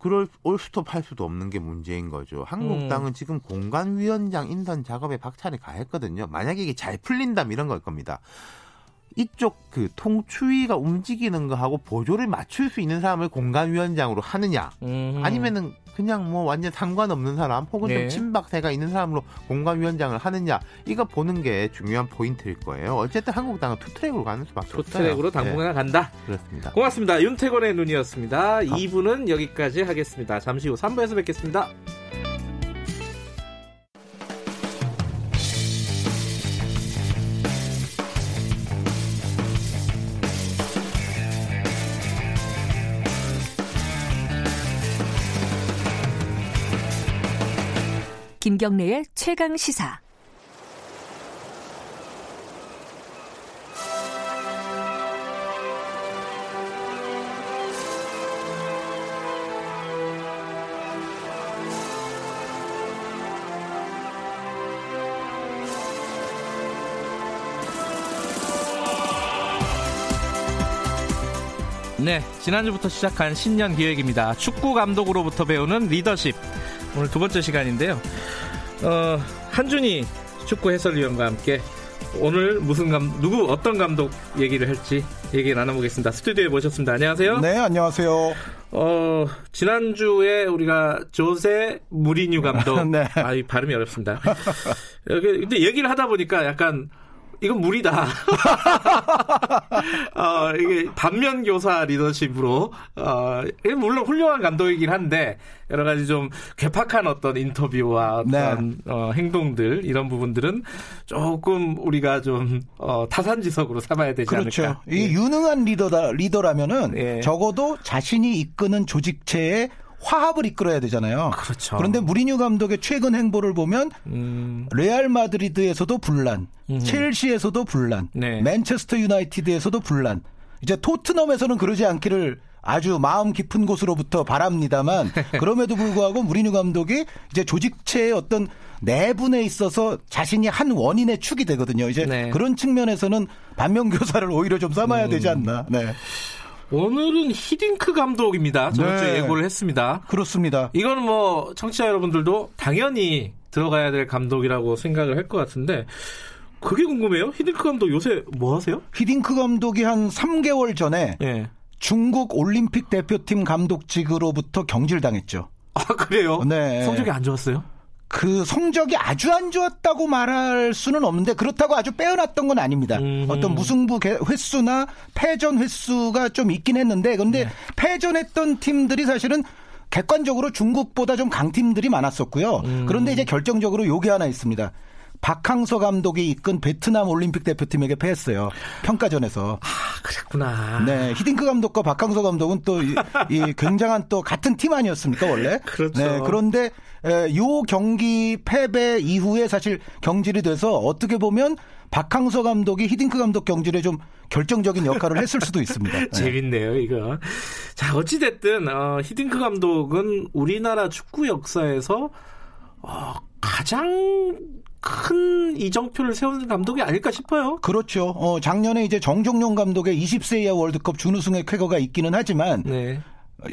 [SPEAKER 8] 그럴 올스톱 할 수도 없는 게 문제인 거죠. 한국당은 음. 지금 공간위원장 인선 작업에 박차를 가했거든요. 만약에 이게 잘 풀린다면 이런 걸 겁니다. 이쪽 그 통추위가 움직이는 거하고 보조를 맞출 수 있는 사람을 공간위원장으로 하느냐, 음. 아니면은 그냥 뭐 완전 상관없는 사람 혹은 네. 좀 친박세가 있는 사람으로 공관위원장을 하느냐 이거 보는 게 중요한 포인트일 거예요. 어쨌든 한국당은 two-track으로 가는 수밖에
[SPEAKER 2] 없어요. two-track으로 당분간 네. 간다.
[SPEAKER 8] 그렇습니다.
[SPEAKER 2] 고맙습니다. 윤태곤의 눈이었습니다. 아. 2부는 여기까지 하겠습니다. 잠시 후 3부에서 뵙겠습니다.
[SPEAKER 4] 김경래의 최강 시사.
[SPEAKER 2] 네, 지난주부터 시작한 신년 기획입니다. 축구 감독으로부터 배우는 리더십. 오늘 두 번째 시간인데요. 어, 한준희 축구 해설위원과 함께 오늘 무슨 감 누구 어떤 감독 얘기를 할지 얘기 나눠보겠습니다. 스튜디오에 모셨습니다. 안녕하세요.
[SPEAKER 9] 네, 안녕하세요.
[SPEAKER 2] 어, 지난주에 우리가 조세 무리뉴 감독. 네. 아, 이 발음이 어렵습니다. 여기, 근데 얘기를 하다 보니까 약간 이건 무리다. 어, 이게 반면 교사 리더십으로 어, 물론 훌륭한 감독이긴 한데 여러 가지 좀 괴팍한 어떤 인터뷰와 어떤 네. 어, 행동들 이런 부분들은 조금 우리가 좀 어, 타산지석으로 삼아야 되지
[SPEAKER 9] 그렇죠.
[SPEAKER 2] 않을까.
[SPEAKER 9] 이 예. 유능한 리더다 리더라면은 예. 적어도 자신이 이끄는 조직체에 화합을 이끌어야 되잖아요.
[SPEAKER 2] 그렇죠.
[SPEAKER 9] 그런데 무리뉴 감독의 최근 행보를 보면 음. 레알 마드리드에서도 분란, 음. 첼시에서도 분란, 네. 맨체스터 유나이티드에서도 분란. 이제 토트넘에서는 그러지 않기를 아주 마음 깊은 곳으로부터 바랍니다만 그럼에도 불구하고 무리뉴 감독이 이제 조직체의 어떤 내분에 있어서 자신이 한 원인의 축이 되거든요. 이제 네. 그런 측면에서는 반면교사를 오히려 좀 삼아야 음. 되지 않나. 네.
[SPEAKER 2] 오늘은 히딩크 감독입니다. 저번 주에 네. 예고를 했습니다.
[SPEAKER 9] 그렇습니다.
[SPEAKER 2] 이거는 뭐 청취자 여러분들도 당연히 들어가야 될 감독이라고 생각을 할 것 같은데 그게 궁금해요. 히딩크 감독 요새 뭐 하세요?
[SPEAKER 9] 히딩크 감독이 한 3개월 전에 네. 중국 올림픽 대표팀 감독직으로부터 경질당했죠.
[SPEAKER 2] 아 그래요? 네. 성적이 안 좋았어요?
[SPEAKER 9] 그 성적이 아주 안 좋았다고 말할 수는 없는데 그렇다고 아주 빼어났던 건 아닙니다. 음흠. 어떤 무승부 횟수나 패전 횟수가 좀 있긴 했는데 근데 네. 패전했던 팀들이 사실은 객관적으로 중국보다 좀 강팀들이 많았었고요. 음. 그런데 이제 결정적으로 요게 하나 있습니다. 박항서 감독이 이끈 베트남 올림픽 대표팀에게 패했어요. 평가전에서.
[SPEAKER 2] 아, 그랬구나.
[SPEAKER 9] 네, 히딩크 감독과 박항서 감독은 또이 굉장한 또 같은 팀 아니었습니까, 원래?
[SPEAKER 2] 그렇죠.
[SPEAKER 9] 네, 그런데 에, 요 경기 패배 이후에 사실 경질이 돼서 어떻게 보면 박항서 감독이 히딩크 감독 경질에 좀 결정적인 역할을 했을 수도 있습니다. 네.
[SPEAKER 2] 재밌네요, 이거. 자, 어찌됐든, 어, 히딩크 감독은 우리나라 축구 역사에서 어, 가장 큰 이정표를 세우는 감독이 아닐까 싶어요.
[SPEAKER 9] 그렇죠. 어, 작년에 이제 정종용 감독의 20세 이하 월드컵 준우승의 쾌거가 있기는 하지만 네.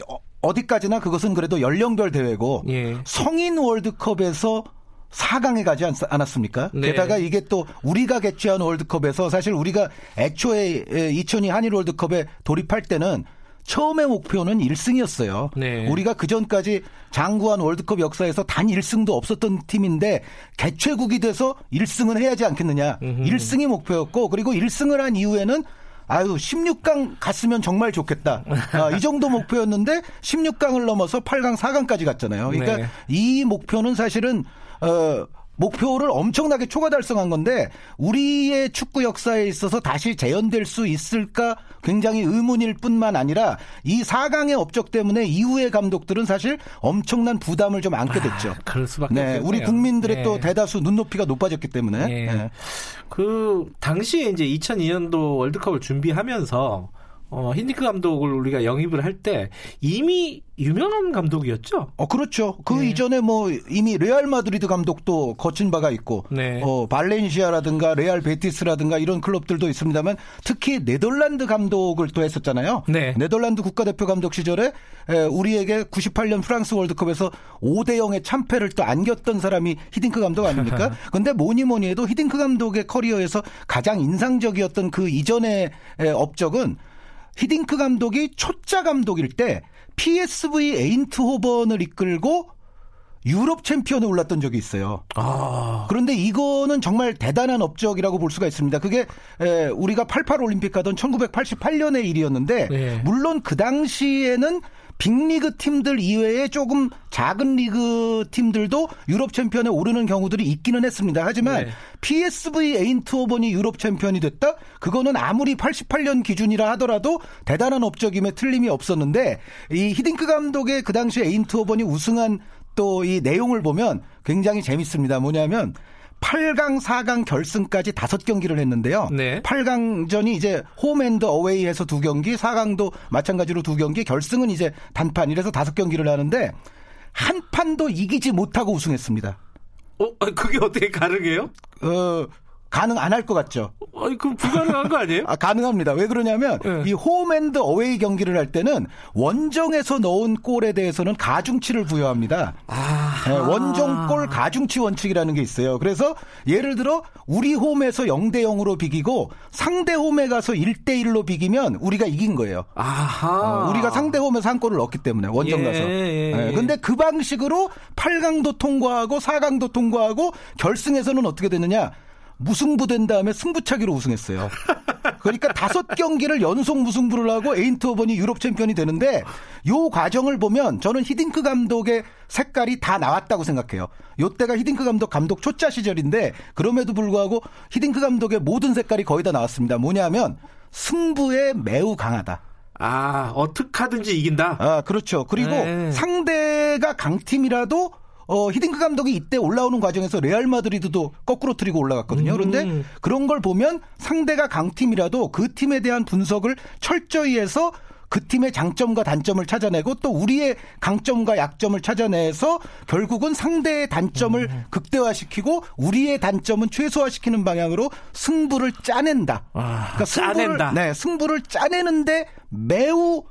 [SPEAKER 9] 어, 어디까지나 그것은 그래도 연령별 대회고 예. 성인 월드컵에서 4강에 가지 않았습니까? 네. 게다가 이게 또 우리가 개최한 월드컵에서 사실 우리가 애초에 2002 한일 월드컵에 돌입할 때는 처음의 목표는 1승이었어요. 네. 우리가 그 전까지 장구한 월드컵 역사에서 단 1승도 없었던 팀인데 개최국이 돼서 1승은 해야지 않겠느냐. 음흠. 1승이 목표였고 그리고 1승을 한 이후에는 아유 16강 갔으면 정말 좋겠다. 아, 이 정도 목표였는데 16강을 넘어서 8강, 4강까지 갔잖아요. 그러니까 네. 이 목표는 사실은 어 목표를 엄청나게 초과 달성한 건데 우리의 축구 역사에 있어서 다시 재현될 수 있을까 굉장히 의문일 뿐만 아니라 이 4강의 업적 때문에 이후의 감독들은 사실 엄청난 부담을 좀 안게 됐죠. 아,
[SPEAKER 2] 그럴 수밖에
[SPEAKER 9] 네, 없겠네요. 우리 국민들의 네. 또 대다수 눈높이가 높아졌기 때문에. 네. 네.
[SPEAKER 2] 그 당시에 이제 2002년도 월드컵을 준비하면서 어, 히딩크 감독을 우리가 영입을 할 때 이미 유명한 감독이었죠.
[SPEAKER 9] 어 그렇죠. 그 네. 이전에 뭐 이미 레알 마드리드 감독도 거친 바가 있고, 네. 어 발렌시아라든가 레알 베티스라든가 이런 클럽들도 있습니다만 특히 네덜란드 감독을 또 했었잖아요. 네. 네덜란드 국가대표 감독 시절에 에, 우리에게 98년 프랑스 월드컵에서 5대 0의 참패를 또 안겼던 사람이 히딩크 감독 아닙니까? 근데 뭐니 뭐니 해도 히딩크 감독의 커리어에서 가장 인상적이었던 그 이전의 업적은 히딩크 감독이 초짜 감독일 때 PSV 에인트호번을 이끌고 유럽 챔피언에 올랐던 적이 있어요. 아. 그런데 이거는 정말 대단한 업적이라고 볼 수가 있습니다. 그게 에, 우리가 88 올림픽 가던 1988년의 일이었는데 네. 물론 그 당시에는 빅리그 팀들 이외에 조금 작은 리그 팀들도 유럽 챔피언에 오르는 경우들이 있기는 했습니다. 하지만 네. PSV 에인트호번이 유럽 챔피언이 됐다? 그거는 아무리 88년 기준이라 하더라도 대단한 업적임에 틀림이 없었는데 이 히딩크 감독의 그 당시 에인트호번이 우승한 또 이 내용을 보면 굉장히 재밌습니다. 뭐냐면 8강, 4강 결승까지 다섯 경기를 했는데요. 네. 8강전이 이제 홈앤드 어웨이에서 두 경기, 4강도 마찬가지로 두 경기, 결승은 이제 단판 이래서 다섯 경기를 하는데 한 판도 이기지 못하고 우승했습니다.
[SPEAKER 2] 어, 그게 어떻게 가능해요?
[SPEAKER 9] 어, 가능 안 할 것 같죠?
[SPEAKER 2] 아니, 그럼 불가능한 거 아니에요?
[SPEAKER 9] 아, 가능합니다. 왜 그러냐면 네. 이 홈앤드 어웨이 경기를 할 때는 원정에서 넣은 골에 대해서는 가중치를 부여합니다. 아. 네, 원정골 가중치 원칙이라는 게 있어요. 그래서 예를 들어 우리 홈에서 0대 0으로 비기고 상대 홈에 가서 1대 1로 비기면 우리가 이긴 거예요. 아하. 어, 우리가 상대 홈에서 한 골을 넣었기 때문에 원정 예, 가서. 예, 예. 네, 근데 그 방식으로 8강도 통과하고 4강도 통과하고 결승에서는 어떻게 되느냐? 무승부된 다음에 승부차기로 우승했어요. 그러니까 다섯 경기를 연속 무승부를 하고 에인트호번이 유럽 챔피언이 되는데 요 과정을 보면 저는 히딩크 감독의 색깔이 다 나왔다고 생각해요. 요때가 히딩크 감독 감독 초짜 시절인데 그럼에도 불구하고 히딩크 감독의 모든 색깔이 거의 다 나왔습니다. 뭐냐면 승부에 매우 강하다.
[SPEAKER 2] 아, 어떻게 하든지 이긴다?
[SPEAKER 9] 아, 그렇죠. 그리고 네. 상대가 강팀이라도 어, 히딩크 감독이 이때 올라오는 과정에서 레알 마드리드도 거꾸로 트리고 올라갔거든요. 그런데 음. 그런 걸 보면 상대가 강팀이라도 그 팀에 대한 분석을 철저히 해서 그 팀의 장점과 단점을 찾아내고 또 우리의 강점과 약점을 찾아내서 결국은 상대의 단점을 음. 극대화시키고 우리의 단점은 최소화시키는 방향으로 승부를 짜낸다. 아,
[SPEAKER 2] 그러니까 승부를, 짜낸다.
[SPEAKER 9] 네, 승부를 짜내는데 매우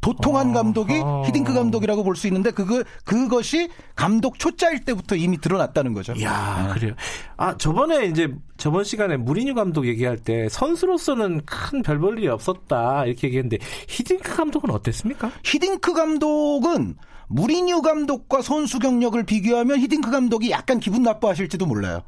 [SPEAKER 9] 도통한 어, 감독이 어. 히딩크 감독이라고 볼 수 있는데 그거 그것이 감독 초짜일 때부터 이미 드러났다는 거죠.
[SPEAKER 2] 야 네. 그래요. 아 저번에 이제 저번 시간에 무리뉴 감독 얘기할 때 선수로서는 큰 별 볼 일이 없었다 이렇게 얘기했는데 히딩크 감독은 어땠습니까?
[SPEAKER 9] 히딩크 감독은 무리뉴 감독과 선수 경력을 비교하면 히딩크 감독이 약간 기분 나빠하실지도 몰라요.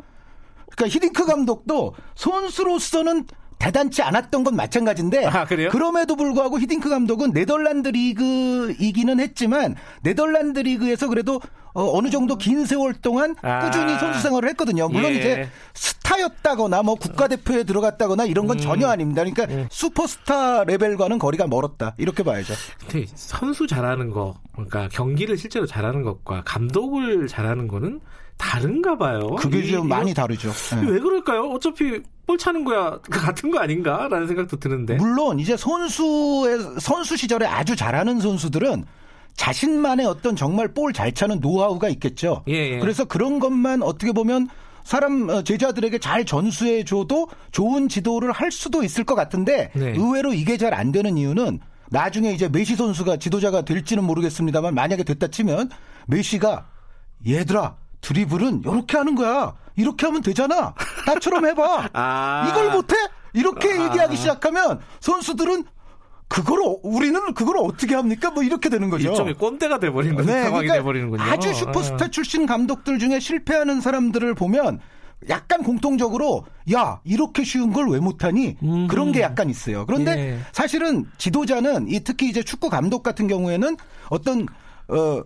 [SPEAKER 9] 그러니까 히딩크 감독도 선수로서는 대단치 않았던 건 마찬가지인데 아, 그럼에도 불구하고 히딩크 감독은 네덜란드 리그이기는 했지만 네덜란드 리그에서 그래도 어, 느 정도 긴 세월 동안 아. 꾸준히 선수 생활을 했거든요. 물론 예. 이제 스타였다거나 뭐 국가대표에 들어갔다거나 이런 건 음. 전혀 아닙니다. 그러니까 음. 슈퍼스타 레벨과는 거리가 멀었다. 이렇게 봐야죠.
[SPEAKER 2] 근데 선수 잘하는 거, 그러니까 경기를 실제로 잘하는 것과 감독을 잘하는 거는 다른가 봐요.
[SPEAKER 9] 그게 좀 많이 다르죠.
[SPEAKER 2] 네. 왜 그럴까요? 어차피 볼 차는 거야 같은 거 아닌가라는 생각도 드는데.
[SPEAKER 9] 물론 이제 선수의 선수 시절에 아주 잘하는 선수들은 자신만의 어떤 정말 볼 잘 차는 노하우가 있겠죠. 예, 예. 그래서 그런 것만 어떻게 보면 사람 어, 제자들에게 잘 전수해 줘도 좋은 지도를 할 수도 있을 것 같은데 네. 의외로 이게 잘 안 되는 이유는 나중에 이제 메시 선수가 지도자가 될지는 모르겠습니다만 만약에 됐다 치면 메시가 얘들아 드리블은 이렇게 하는 거야. 이렇게 하면 되잖아. 나처럼 해봐. 아. 이걸 못해? 이렇게 아. 얘기하기 시작하면 선수들은 그걸 우리는 그걸 어떻게 합니까? 뭐 이렇게 되는 거죠.
[SPEAKER 2] 일종의 꼰대가 돼버리는 네, 상황이 그러니까 돼버리는군요.
[SPEAKER 9] 아주 슈퍼스타 출신 감독들 중에 실패하는 사람들을 보면 약간 공통적으로 야 이렇게 쉬운 걸 왜 못하니 음. 그런 게 약간 있어요. 그런데 예. 사실은 지도자는 이 특히 이제 축구 감독 같은 경우에는 어떤 어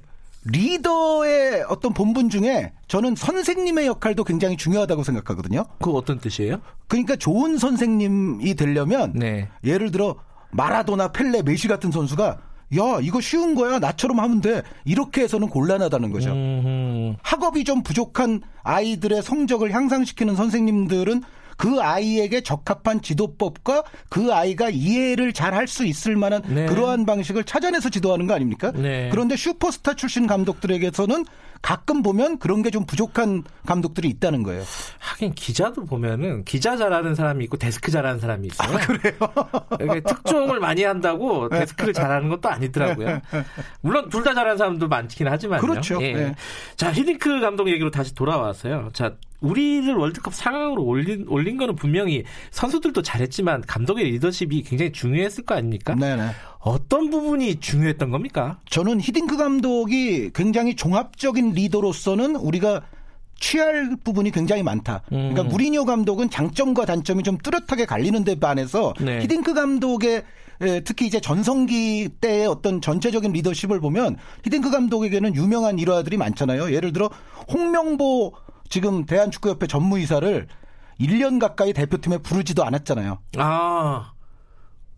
[SPEAKER 9] 리더의 어떤 본분 중에 저는 선생님의 역할도 굉장히 중요하다고 생각하거든요.
[SPEAKER 2] 그 어떤 뜻이에요?
[SPEAKER 9] 그러니까 좋은 선생님이 되려면 네. 예를 들어 마라도나 펠레, 메시 같은 선수가 야 이거 쉬운 거야 나처럼 하면 돼 이렇게 해서는 곤란하다는 거죠. 음흠. 학업이 좀 부족한 아이들의 성적을 향상시키는 선생님들은 그 아이에게 적합한 지도법과 그 아이가 이해를 잘 할 수 있을 만한 네. 그러한 방식을 찾아내서 지도하는 거 아닙니까? 네. 그런데 슈퍼스타 출신 감독들에게서는 가끔 보면 그런 게 좀 부족한 감독들이 있다는 거예요.
[SPEAKER 2] 하긴 기자도 보면은 기자 잘하는 사람이 있고 데스크 잘하는 사람이 있어요.
[SPEAKER 9] 아, 그래요?
[SPEAKER 2] 특종을 많이 한다고 데스크를 잘하는 것도 아니더라고요. 물론 둘 다 잘하는 사람도 많긴 하지만
[SPEAKER 9] 그렇죠.
[SPEAKER 2] 예. 네. 자 히딩크 감독 얘기로 다시 돌아왔어요. 자 우리를 월드컵 4강으로 올린 올린 거는 분명히 선수들도 잘했지만 감독의 리더십이 굉장히 중요했을 거 아닙니까? 네네. 어떤 부분이 중요했던 겁니까?
[SPEAKER 9] 저는 히딩크 감독이 굉장히 종합적인 리더로서는 우리가 취할 부분이 굉장히 많다. 그러니까 음. 그러니까 무리뉴 감독은 장점과 단점이 좀 뚜렷하게 갈리는 데 반해서 네. 히딩크 감독의 특히 이제 전성기 때의 어떤 전체적인 리더십을 보면 히딩크 감독에게는 유명한 일화들이 많잖아요. 예를 들어 홍명보 지금 대한축구협회 전무이사를 1년 가까이 대표팀에 부르지도 않았잖아요. 아.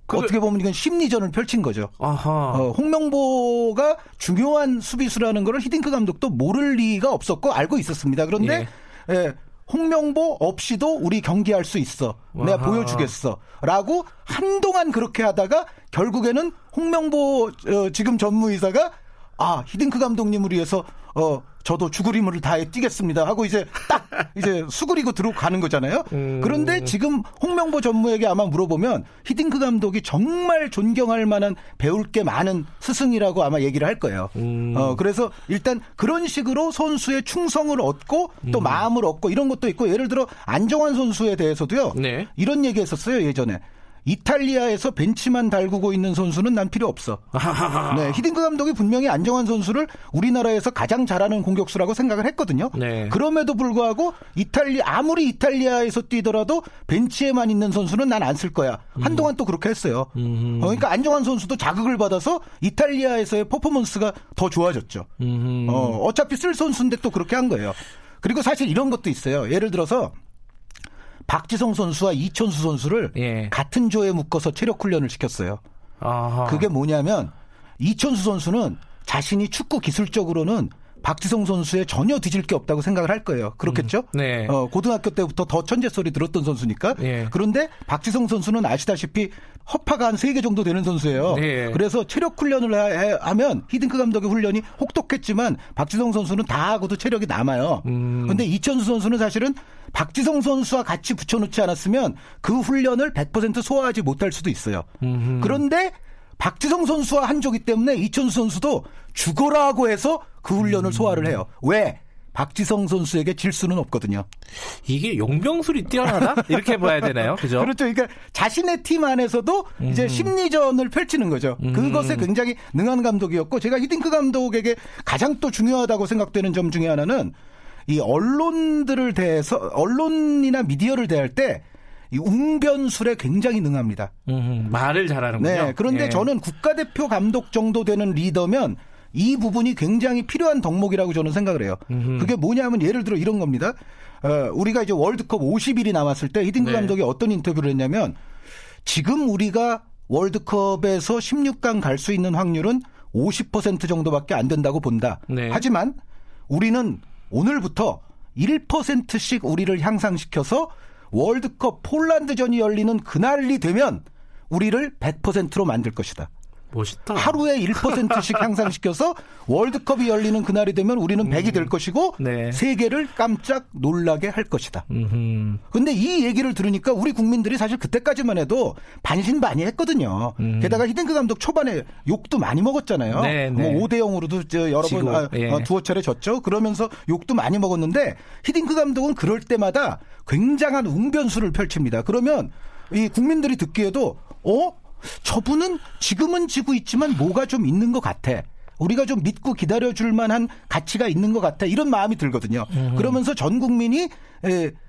[SPEAKER 9] 그... 어떻게 보면 이건 심리전을 펼친 거죠. 어, 홍명보가 중요한 수비수라는 것을 히딩크 감독도 모를 리가 없었고 알고 있었습니다. 그런데 예. 예, 홍명보 없이도 우리 경기할 수 있어. 내가 아하. 보여주겠어. 라고 한동안 그렇게 하다가 결국에는 홍명보 어, 지금 전무이사가 아 히딩크 감독님을 위해서 어 저도 죽을 힘을 다해 뛰겠습니다 하고 이제 딱 이제 수그리고 들어가는 거잖아요. 음. 그런데 지금 홍명보 전무에게 아마 물어보면 히딩크 감독이 정말 존경할 만한 배울 게 많은 스승이라고 아마 얘기를 할 거예요. 음. 어 그래서 일단 그런 식으로 선수의 충성을 얻고 또 음. 마음을 얻고 이런 것도 있고 예를 들어 안정환 선수에 대해서도요. 네. 이런 얘기 했었어요 예전에. 이탈리아에서 벤치만 달구고 있는 선수는 난 필요 없어. 네, 히딩크 감독이 분명히 안정환 선수를 우리나라에서 가장 잘하는 공격수라고 생각을 했거든요. 네. 그럼에도 불구하고 이탈리 아무리 이탈리아에서 뛰더라도 벤치에만 있는 선수는 난 안 쓸 거야. 한동안 음. 또 그렇게 했어요. 음. 어, 그러니까 안정환 선수도 자극을 받아서 이탈리아에서의 퍼포먼스가 더 좋아졌죠. 음. 어, 어차피 쓸 선수인데 또 그렇게 한 거예요. 그리고 사실 이런 것도 있어요. 예를 들어서 박지성 선수와 이천수 선수를 예. 같은 조에 묶어서 체력 훈련을 시켰어요. 아하. 그게 뭐냐면 이천수 선수는 자신이 축구 기술적으로는 박지성 선수에 전혀 뒤질 게 없다고 생각을 할 거예요. 그렇겠죠? 음, 네. 어, 고등학교 때부터 더 천재 소리 들었던 선수니까. 네. 그런데 박지성 선수는 아시다시피 허파가 한 3개 정도 되는 선수예요. 네. 그래서 체력 훈련을 하면 히딩크 감독의 훈련이 혹독했지만 박지성 선수는 다 하고도 체력이 남아요. 음. 그런데 이천수 선수는 사실은 박지성 선수와 같이 붙여놓지 않았으면 그 훈련을 100% 소화하지 못할 수도 있어요. 음흠. 그런데 박지성 선수와 한조기 때문에 이천수 선수도 죽어라고 해서 그 훈련을 음. 소화를 해요. 왜? 박지성 선수에게 질 수는 없거든요.
[SPEAKER 2] 이게 용병술이 뛰어나다? 이렇게 봐야 되나요? 그죠?
[SPEAKER 9] 그렇죠. 그러니까 자신의 팀 안에서도 음. 이제 심리전을 펼치는 거죠. 음. 그것에 굉장히 능한 감독이었고 제가 히딩크 감독에게 가장 또 중요하다고 생각되는 점 중에 하나는 이 언론들을 대해서 언론이나 미디어를 대할 때 이 웅변술에 굉장히 능합니다.
[SPEAKER 2] 음, 말을 잘하는군요.
[SPEAKER 9] 네, 그런데 예. 저는 국가대표 감독 정도 되는 리더면 이 부분이 굉장히 필요한 덕목이라고 저는 생각을 해요. 음흠. 그게 뭐냐면 예를 들어 이런 겁니다. 어, 우리가 이제 월드컵 50일이 남았을 때 히딩크 네. 감독이 어떤 인터뷰를 했냐면 지금 우리가 월드컵에서 16강 갈 수 있는 확률은 50% 정도밖에 안 된다고 본다. 네. 하지만 우리는 오늘부터 1%씩 우리를 향상시켜서 월드컵 폴란드전이 열리는 그날이 되면 우리를 100%로 만들 것이다.
[SPEAKER 2] 멋있다.
[SPEAKER 9] 하루에 1%씩 향상시켜서 월드컵이 열리는 그날이 되면 우리는 100이 될 음. 것이고 네. 세계를 깜짝 놀라게 할 것이다. 그런데 이 얘기를 들으니까 우리 국민들이 사실 그때까지만 해도 반신반의했거든요. 음. 게다가 히딩크 감독 초반에 욕도 많이 먹었잖아요. 네, 네. 뭐 5대 0으로도 여러 번 아, 예. 어, 두어 차례 졌죠. 그러면서 욕도 많이 먹었는데 히딩크 감독은 그럴 때마다 굉장한 웅변수를 펼칩니다. 그러면 이 국민들이 듣기에도 어 저분은 지금은 지고 있지만 뭐가 좀 있는 것 같아. 우리가 좀 믿고 기다려줄 만한 가치가 있는 것 같아. 이런 마음이 들거든요. 음. 그러면서 전 국민이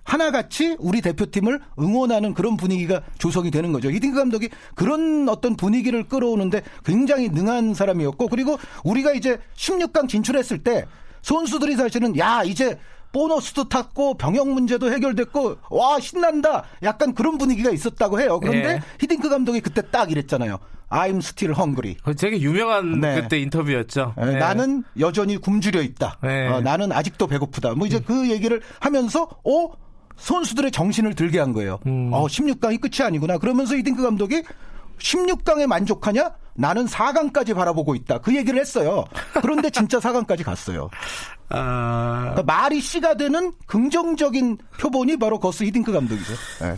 [SPEAKER 9] 하나같이 우리 대표팀을 응원하는 그런 분위기가 조성이 되는 거죠. 히딩크 감독이 그런 어떤 분위기를 끌어오는데 굉장히 능한 사람이었고 그리고 우리가 이제 16강 진출했을 때 선수들이 사실은 야 이제 보너스도 탔고 병역 문제도 해결됐고 와 신난다 약간 그런 분위기가 있었다고 해요. 그런데 네. 히딩크 감독이 그때 딱 이랬잖아요. I'm still hungry.
[SPEAKER 2] 되게 유명한 네. 그때 인터뷰였죠.
[SPEAKER 9] 네. 네. 나는 여전히 굶주려 있다. 네. 어, 나는 아직도 배고프다. 뭐 이제 음. 그 얘기를 하면서 어 선수들의 정신을 들게 한 거예요. 음. 어 16강이 끝이 아니구나. 그러면서 히딩크 감독이 16강에 만족하냐? 나는 4강까지 바라보고 있다. 그 얘기를 했어요. 그런데 진짜 4강까지 갔어요. 아... 그러니까 말이 씨가 되는 긍정적인 표본이 바로 거스 히딩크 감독이죠. 네.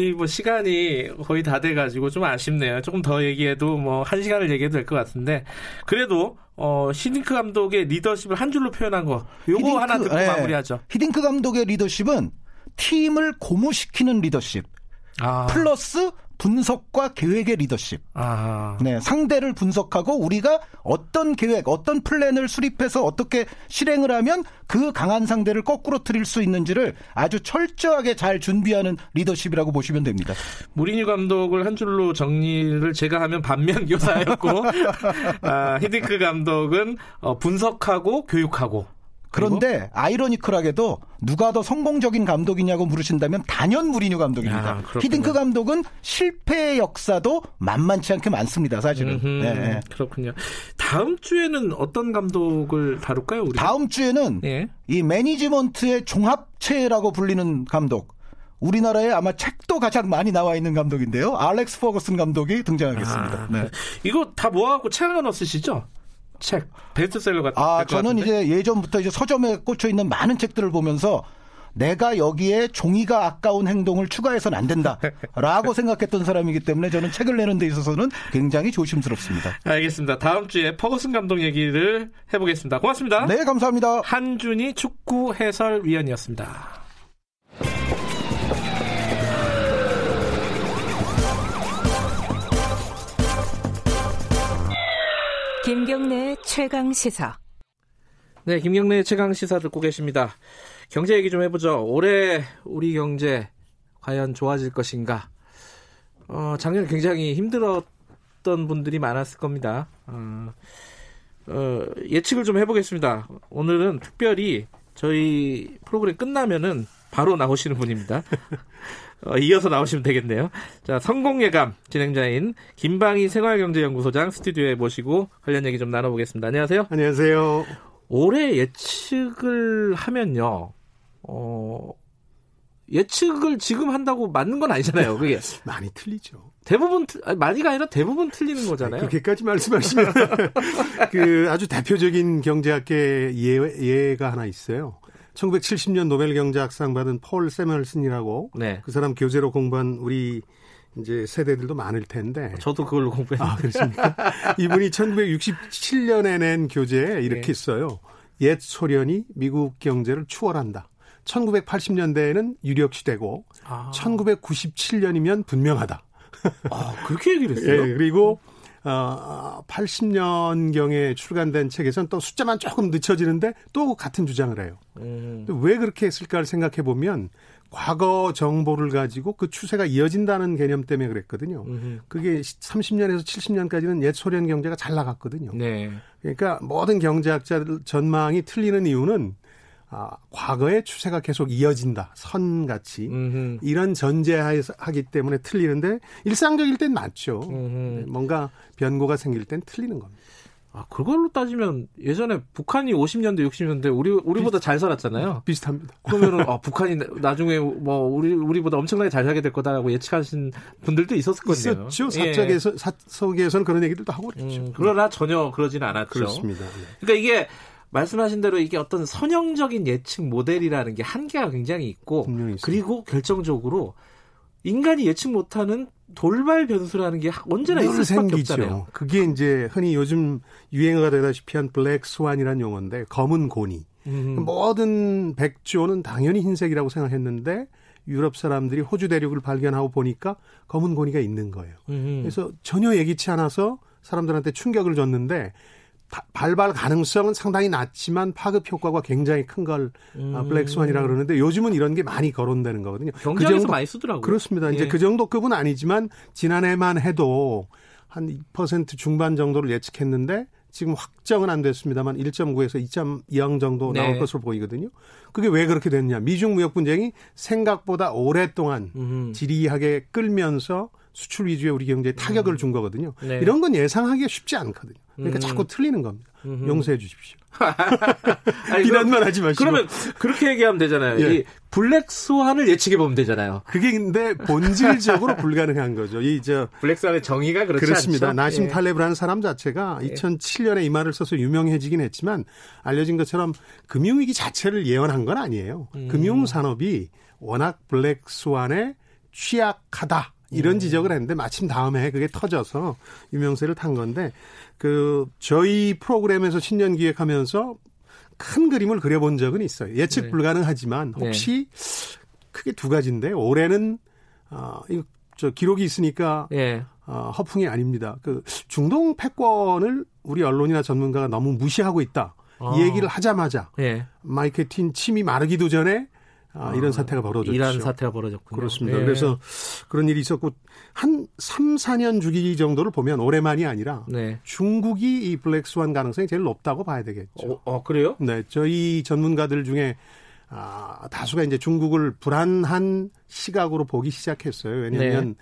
[SPEAKER 2] 이뭐 시간이 거의 다 돼가지고 좀 아쉽네요. 조금 더 얘기해도 뭐 한 시간을 얘기해도 될 것 같은데 그래도 어, 히딩크 감독의 리더십을 한 줄로 표현한 거. 요거 히딩크, 하나 듣고 네. 마무리하죠.
[SPEAKER 9] 히딩크 감독의 리더십은 팀을 고무시키는 리더십. 아. 플러스 분석과 계획의 리더십. 아. 네, 상대를 분석하고 우리가 어떤 계획, 어떤 플랜을 수립해서 어떻게 실행을 하면 그 강한 상대를 거꾸러뜨릴 수 있는지를 아주 철저하게 잘 준비하는 리더십이라고 보시면 됩니다.
[SPEAKER 2] 무리뉴 감독을 한 줄로 정리를 제가 하면 반면 교사였고 아, 히딩크 감독은 어, 분석하고 교육하고
[SPEAKER 9] 그런데 아이러니컬하게도 누가 더 성공적인 감독이냐고 물으신다면 단연 무리뉴 감독입니다. 아, 히딩크 감독은 실패의 역사도 만만치 않게 많습니다, 사실은. 네,
[SPEAKER 2] 네. 그렇군요. 다음 주에는 어떤 감독을 다룰까요? 우리?
[SPEAKER 9] 다음 주에는 예. 이 매니지먼트의 종합체라고 불리는 감독. 우리나라에 아마 책도 가장 많이 나와 있는 감독인데요. 알렉스 퍼거슨 감독이 등장하겠습니다. 아, 네.
[SPEAKER 2] 이거 다 모아갖고 책 하나 쓰시죠? 책 베스트셀러 같은
[SPEAKER 9] 아 저는 같은데? 이제 예전부터 이제 서점에 꽂혀 있는 많은 책들을 보면서 내가 여기에 종이가 아까운 행동을 추가해서는 안 된다라고 생각했던 사람이기 때문에 저는 책을 내는 데 있어서는 굉장히 조심스럽습니다.
[SPEAKER 2] 알겠습니다. 다음 주에 퍼거슨 감독 얘기를 해보겠습니다. 고맙습니다.
[SPEAKER 9] 네, 감사합니다.
[SPEAKER 2] 한준희 축구 해설위원이었습니다.
[SPEAKER 4] 김경래 최강 시사.
[SPEAKER 2] 네, 김경래 최강 시사 듣고 계십니다. 경제 얘기 좀 해보죠. 올해 우리 경제 과연 좋아질 것인가? 어, 작년 굉장히 힘들었던 분들이 많았을 겁니다. 어, 어, 예측을 좀 해보겠습니다. 오늘은 특별히 저희 프로그램 끝나면은 바로 나오시는 분입니다. 어, 이어서 나오시면 되겠네요. 자, 성공 예감 진행자인 김방희 생활경제연구소장 스튜디오에 모시고 관련 얘기 좀 나눠보겠습니다. 안녕하세요.
[SPEAKER 10] 안녕하세요.
[SPEAKER 2] 올해 예측을 하면요, 어, 예측을 지금 한다고 맞는 건 아니잖아요. 그게
[SPEAKER 10] 많이 틀리죠.
[SPEAKER 2] 대부분 아니, 많이가 아니라 대부분 틀리는 거잖아요.
[SPEAKER 10] 그렇게까지 말씀하시면 그 아주 대표적인 경제학계 예, 예가 하나 있어요. 1970년 노벨 경제학상 받은 폴 세멀슨이라고 네. 그 사람 교재로 공부한 우리 이제 세대들도 많을 텐데.
[SPEAKER 2] 저도 그걸로 공부했는데.
[SPEAKER 10] 아, 그렇습니까? 이분이 1967년에 낸 교재에 이렇게 네. 써요. 옛 소련이 미국 경제를 추월한다. 1980년대에는 유력 시대고 아. 1997년이면 분명하다.
[SPEAKER 2] 아, 그렇게 얘기를 했어요?
[SPEAKER 10] 예, 그리고 어, 80년경에 출간된 책에서는 또 숫자만 조금 늦춰지는데 또 같은 주장을 해요. 음. 왜 그렇게 했을까를 생각해 보면 과거 정보를 가지고 그 추세가 이어진다는 개념 때문에 그랬거든요. 음흠. 그게 30년에서 70년까지는 옛 소련 경제가 잘 나갔거든요. 네. 그러니까 모든 경제학자들 전망이 틀리는 이유는 아, 과거의 추세가 계속 이어진다. 선같이. 음흠. 이런 전제하기 때문에 틀리는데 일상적일 땐 맞죠. 음흠. 뭔가 변고가 생길 땐 틀리는 겁니다.
[SPEAKER 2] 아, 그걸로 따지면 예전에 북한이 50년대, 60년대 우리 우리보다 비슷, 잘 살았잖아요.
[SPEAKER 10] 비슷합니다.
[SPEAKER 2] 그러면은 아, 북한이 나중에 뭐 우리 우리보다 엄청나게 잘 살게 될 거다라고 예측하신 분들도 있었을 거예요.
[SPEAKER 10] 있었죠. 사적에서 예. 사석에서는 그런 얘기들도 하고 그랬죠. 음,
[SPEAKER 2] 그러나 전혀 그러지는 않았죠.
[SPEAKER 10] 그렇습니다. 네.
[SPEAKER 2] 그러니까 이게 말씀하신 대로 이게 어떤 선형적인 예측 모델이라는 게 한계가 굉장히 있고 그리고 결정적으로 인간이 예측 못하는 돌발 변수라는 게 언제나 있을 수밖에 생기죠. 없잖아요.
[SPEAKER 10] 그게 이제 흔히 요즘 유행어가 되다시피 한 블랙 스완이라는 용어인데 검은 고니. 음. 모든 백조는 당연히 흰색이라고 생각했는데 유럽 사람들이 호주 대륙을 발견하고 보니까 검은 고니가 있는 거예요. 음. 그래서 전혀 예기치 않아서 사람들한테 충격을 줬는데 발발 가능성은 상당히 낮지만 파급 효과가 굉장히 큰걸 아, 음. 블랙스완이라 그러는데 요즘은 이런 게 많이 거론되는 거거든요.
[SPEAKER 2] 경제에서 그 정도, 많이 쓰더라고요.
[SPEAKER 10] 그렇습니다. 예. 이제 그 정도 급은 아니지만 지난해만 해도 한 2% 중반 정도를 예측했는데 지금 확정은 안 됐습니다만 1.9에서 2.2항 정도 나올 네. 것으로 보이거든요. 그게 왜 그렇게 됐냐? 미중 무역 분쟁이 생각보다 오랫동안 음. 지리하게 끌면서 수출 위주의 우리 경제에 타격을 음. 준 거거든요. 네. 이런 건 예상하기가 쉽지 않거든요. 그러니까 음. 자꾸 틀리는 겁니다. 음흠. 용서해 주십시오. 아니, 비난만 하지 마시고.
[SPEAKER 2] 그러면 그렇게 얘기하면 되잖아요. 예. 이 black swan을 예측해 보면 되잖아요.
[SPEAKER 10] 그게 근데 본질적으로 불가능한 거죠. 이저
[SPEAKER 2] black swan의 정의가 그렇지
[SPEAKER 10] 그렇습니다.
[SPEAKER 2] 않죠?
[SPEAKER 10] 나심 예. 탈레브라는 사람 자체가 예. 2007년에 이 말을 써서 유명해지긴 했지만 알려진 것처럼 금융 위기 자체를 예언한 건 아니에요. 음. 금융 산업이 워낙 블랙 스완에 취약하다. 이런 음. 지적을 했는데 마침 다음에 그게 터져서 유명세를 탄 건데 그 저희 프로그램에서 신년 기획하면서 큰 그림을 그려본 적은 있어요. 예측 네. 불가능하지만 네. 혹시 네. 크게 두 가지인데 올해는 어, 이거 저 기록이 있으니까 네. 어, 허풍이 아닙니다. 그 중동 패권을 우리 언론이나 전문가가 너무 무시하고 있다. 아. 이 얘기를 하자마자 네. 마이케틴 침이 마르기도 전에 아, 이런 사태가 벌어졌죠.
[SPEAKER 2] 이런 사태가 벌어졌군요.
[SPEAKER 10] 그렇습니다. 네. 그래서 그런 일이 있었고 한 3, 4년 주기 정도를 보면 올해만이 아니라 네. 중국이 이 블랙스완 가능성이 제일 높다고 봐야 되겠죠.
[SPEAKER 2] 어, 어, 그래요?
[SPEAKER 10] 네. 저희 전문가들 중에 아, 다수가 이제 중국을 불안한 시각으로 보기 시작했어요. 왜냐하면 네.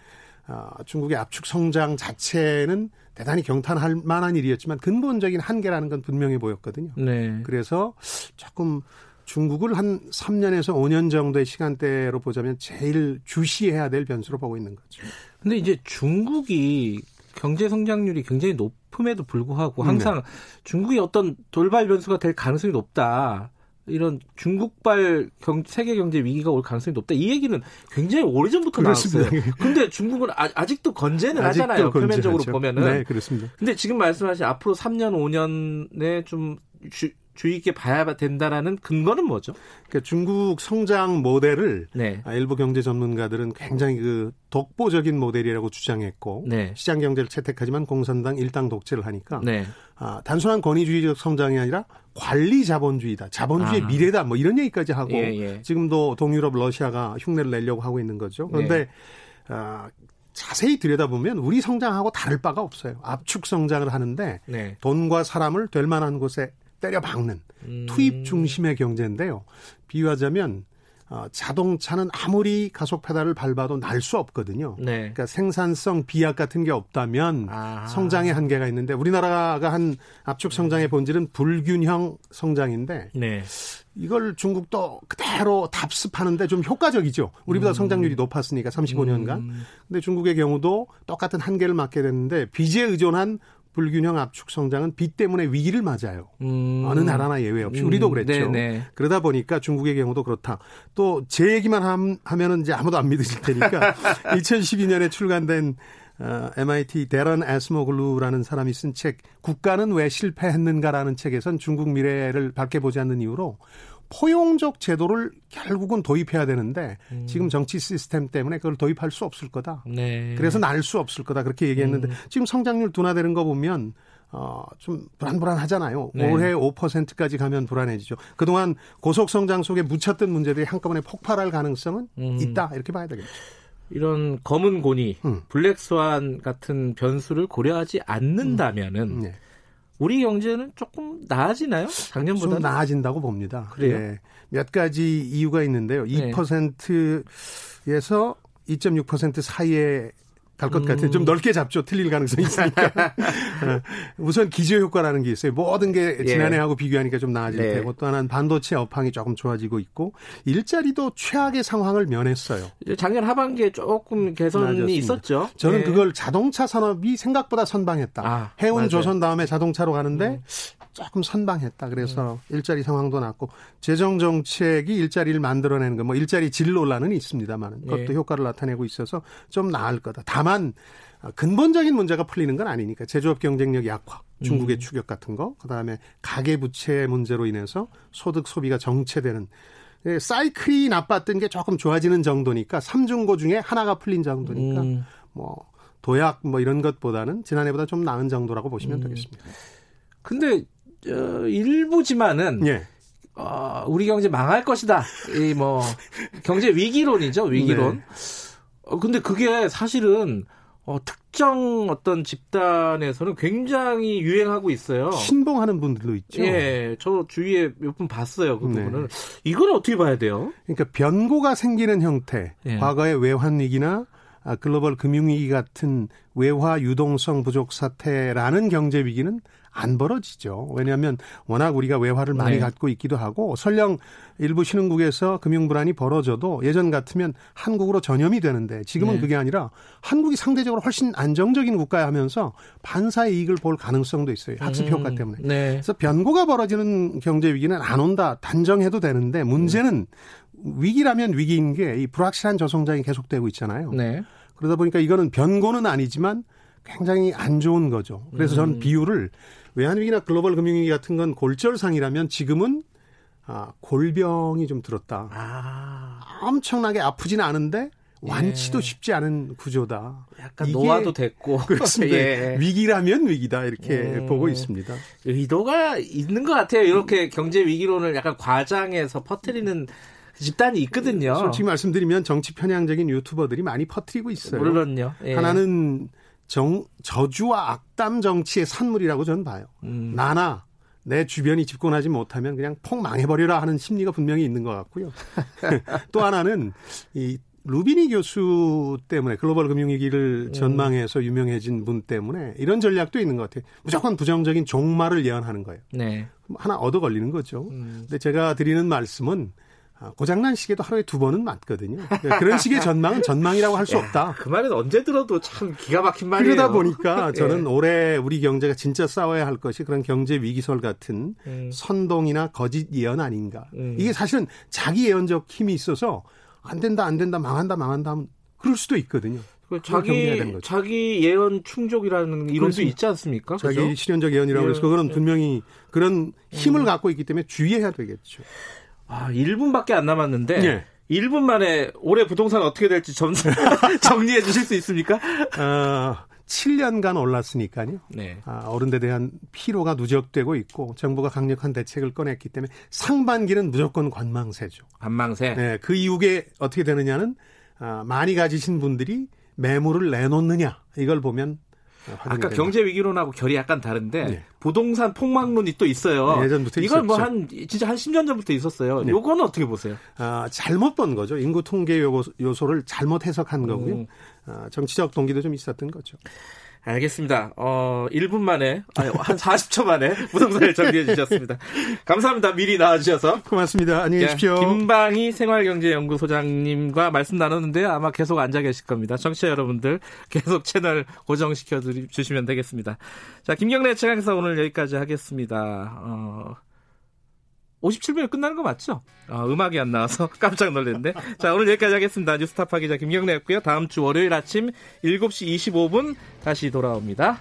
[SPEAKER 10] 아, 중국의 압축 성장 자체는 대단히 경탄할 만한 일이었지만 근본적인 한계라는 건 분명해 보였거든요. 네. 그래서 조금 중국을 한 3년에서 5년 정도의 시간대로 보자면 제일 주시해야 될 변수로 보고 있는 거죠.
[SPEAKER 2] 근데 이제 중국이 경제 성장률이 굉장히 높음에도 불구하고 항상 네. 중국이 어떤 돌발 변수가 될 가능성이 높다. 이런 중국발 경, 세계 경제 위기가 올 가능성이 높다. 이 얘기는 굉장히 오래전부터 그렇습니다. 나왔어요. 근데 중국은 아, 직도 건재는 아직도 하잖아요. 표면적으로 보면은.
[SPEAKER 10] 네, 그렇습니다.
[SPEAKER 2] 근데 지금 말씀하신 앞으로 3년, 5년에 좀 주, 주의 있게 봐야 된다라는 근거는 뭐죠?
[SPEAKER 10] 그러니까 중국 성장 모델을 네. 아, 일부 경제 전문가들은 굉장히 그 독보적인 모델이라고 주장했고 네. 시장 경제를 채택하지만 공산당 일당 독재를 하니까 네. 아, 단순한 권위주의적 성장이 아니라 관리 자본주의다. 자본주의의 아. 미래다. 뭐 이런 얘기까지 하고 예, 예. 지금도 동유럽 러시아가 흉내를 내려고 하고 있는 거죠. 그런데 네. 아, 자세히 들여다보면 우리 성장하고 다를 바가 없어요. 압축 성장을 하는데 네. 돈과 사람을 될 만한 곳에 때려 박는 음. 투입 중심의 경제인데요. 비유하자면 어, 자동차는 아무리 가속 페달을 밟아도 날 수 없거든요. 네. 그러니까 생산성 비약 같은 게 없다면 아. 성장의 한계가 있는데 우리나라가 한 압축 성장의 본질은 불균형 성장인데 네. 이걸 중국도 그대로 답습하는데 좀 효과적이죠. 우리보다 음. 성장률이 높았으니까 35년간. 음. 근데 중국의 경우도 똑같은 한계를 맞게 됐는데 빚에 의존한 불균형 압축 성장은 빚 때문에 위기를 맞아요. 음. 어느 나라나 예외 없이 우리도 음. 그랬죠. 네네. 그러다 보니까 중국의 경우도 그렇다. 또 제 얘기만 함, 하면은 이제 아무도 안 믿으실 테니까 2012년에 출간된 어, MIT 데런 에스모글루라는 사람이 쓴 책 국가는 왜 실패했는가라는 책에선 중국 미래를 밝게 보지 않는 이유로 포용적 제도를 결국은 도입해야 되는데 음. 지금 정치 시스템 때문에 그걸 도입할 수 없을 거다. 네. 그래서 날 수 없을 거다. 그렇게 얘기했는데 음. 지금 성장률 둔화되는 거 보면 어, 좀 불안불안하잖아요. 네. 올해 5%까지 가면 불안해지죠. 그동안 고속 성장 속에 묻혔던 문제들이 한꺼번에 폭발할 가능성은 음. 있다. 이렇게 봐야 되겠죠.
[SPEAKER 2] 이런 검은 고니, 음. 블랙스완 같은 변수를 고려하지 않는다면은 음. 네. 우리 경제는 조금 나아지나요? 작년보다
[SPEAKER 10] 좀 나아진다고 봅니다. 그래요? 네. 몇 가지 이유가 있는데요. 2%에서 2.6% 사이에 갈것 음. 같아요. 좀 넓게 잡죠. 틀릴 가능성이 있으니까. 어, 우선 기저 효과라는 게 있어요. 모든 게 예. 지난해하고 예. 비교하니까 좀 나아질 네. 테고 또 하나는 반도체 업황이 조금 좋아지고 있고 일자리도 최악의 상황을 면했어요.
[SPEAKER 2] 작년 하반기에 조금 개선이 나아졌습니다. 있었죠.
[SPEAKER 10] 저는 예. 그걸 자동차 산업이 생각보다 선방했다. 아, 해운 조선 다음에 자동차로 가는데 음. 조금 선방했다. 그래서 음. 일자리 상황도 낮고 재정 정책이 일자리를 만들어내는 거 뭐 일자리 질 논란은 있습니다만 그것도 예. 효과를 나타내고 있어서 좀 나을 거다. 다만 근본적인 문제가 풀리는 건 아니니까 제조업 경쟁력 약화, 중국의 음. 추격 같은 거, 그다음에 가계 부채 문제로 인해서 소득 소비가 정체되는 예, 사이클이 나빴던 게 조금 좋아지는 정도니까 삼중고 중에 하나가 풀린 정도니까 음. 뭐 도약 뭐 이런 것보다는 지난해보다 좀 나은 정도라고 보시면 음. 되겠습니다.
[SPEAKER 2] 근데 어, 일부지만은 예. 어, 우리 경제 망할 것이다. 이 뭐 경제 위기론이죠, 위기론. 네. 어, 근데 그게 사실은 어, 특정 어떤 집단에서는 굉장히 유행하고 있어요.
[SPEAKER 10] 신봉하는 분들도 있죠.
[SPEAKER 2] 예, 저 주위에 몇 분 봤어요. 그 네. 부분을. 이건 어떻게 봐야 돼요?
[SPEAKER 10] 그러니까 변고가 생기는 형태, 예. 과거의 외환 위기나 아, 글로벌 금융위기 같은 외화 유동성 부족 사태라는 경제 위기는 안 벌어지죠. 왜냐하면 워낙 우리가 외화를 많이 네. 갖고 있기도 하고 설령 일부 신흥국에서 금융 불안이 벌어져도 예전 같으면 한국으로 전염이 되는데 지금은 네. 그게 아니라 한국이 상대적으로 훨씬 안정적인 국가야 하면서 반사의 이익을 볼 가능성도 있어요. 학습 효과 음. 때문에. 네. 그래서 변고가 벌어지는 경제 위기는 안 온다 단정해도 되는데 문제는 위기라면 위기인 게 이 불확실한 저성장이 계속되고 있잖아요. 네. 그러다 보니까 이거는 변고는 아니지만 굉장히 안 좋은 거죠. 그래서 저는 음. 비율을 외환위기나 글로벌 금융위기 같은 건 골절상이라면 지금은 아, 골병이 좀 들었다. 아. 엄청나게 아프지는 않은데 완치도 예. 쉽지 않은 구조다.
[SPEAKER 2] 약간 노화도 됐고
[SPEAKER 10] 그렇습니다. 예. 위기라면 위기다 이렇게 음. 보고 있습니다.
[SPEAKER 2] 의도가 있는 것 같아요. 이렇게 경제 위기론을 약간 과장해서 퍼뜨리는 집단이 있거든요.
[SPEAKER 10] 솔직히 말씀드리면 정치 편향적인 유튜버들이 많이 퍼뜨리고 있어요.
[SPEAKER 2] 물론요.
[SPEAKER 10] 예. 하나는 정, 저주와 악담 정치의 산물이라고 저는 봐요. 음. 나나 내 주변이 집권하지 못하면 그냥 폭 망해버려라 하는 심리가 분명히 있는 것 같고요. 또 하나는 이 루비니 교수 때문에 글로벌 금융위기를 음. 전망해서 유명해진 분 때문에 이런 전략도 있는 것 같아요. 무조건 부정적인 종말을 예언하는 거예요. 네. 하나 얻어 걸리는 거죠. 음. 근데 제가 드리는 말씀은 아, 고장난 시계도 하루에 두 번은 맞거든요. 그러니까 그런 식의 전망은 전망이라고 할 수 없다.
[SPEAKER 2] 그 말은 언제 들어도 참 기가 막힌 말이에요.
[SPEAKER 10] 그러다 보니까 저는 예. 올해 우리 경제가 진짜 싸워야 할 것이 그런 경제 위기설 같은 음. 선동이나 거짓 예언 아닌가. 음. 이게 사실은 자기 예언적 힘이 있어서 안 된다, 안 된다, 망한다, 망한다 하면 그럴 수도 있거든요.
[SPEAKER 2] 자기 자기 예언 충족이라는 이론도 있지 않습니까?
[SPEAKER 10] 자기 그죠? 실현적 예언이라고 해서 그거는 예. 분명히 그런 힘을 음. 갖고 있기 때문에 주의해야 되겠죠.
[SPEAKER 2] 아, 1분밖에 안 남았는데 예. 1분 만에 올해 부동산 어떻게 될지 정, 정리해 주실 수 있습니까?
[SPEAKER 10] 어, 7년간 올랐으니까요. 네. 아, 어른들에 대한 피로가 누적되고 있고 정부가 강력한 대책을 꺼냈기 때문에 상반기는 무조건 관망세죠.
[SPEAKER 2] 관망세.
[SPEAKER 10] 네, 그 이후에 어떻게 되느냐는 아, 많이 가지신 분들이 매물을 내놓느냐 이걸 보면
[SPEAKER 2] 아까 경제 위기론하고 결이 약간 다른데 네. 부동산 폭망론이 또 있어요. 네, 예전부터 이건 뭐한 진짜 한 10년 전부터 있었어요. 네. 요거는 어떻게 보세요?
[SPEAKER 10] 아, 잘못 본 거죠. 인구 통계 요소, 를 잘못 해석한 거고요. 음. 아, 정치적 동기도 좀 있었던 거죠.
[SPEAKER 2] 알겠습니다. 어, 1분 만에, 아니, 한 40초 만에 부동산을 정리해 주셨습니다. 감사합니다. 미리 나와주셔서.
[SPEAKER 10] 고맙습니다. 안녕히 계십시오.
[SPEAKER 2] 김방희 생활경제연구소장님과 말씀 나눴는데요. 아마 계속 앉아 계실 겁니다. 청취자 여러분들 계속 채널 고정시켜 주시면 되겠습니다. 자, 김경래 최강사 오늘 여기까지 하겠습니다. 어, 57분에 끝나는 거 맞죠? 아, 음악이 안 나와서 깜짝 놀랐는데. 자, 오늘 여기까지 하겠습니다. 뉴스타파 기자 김경래였고요. 다음 주 월요일 아침 7시 25분 다시 돌아옵니다.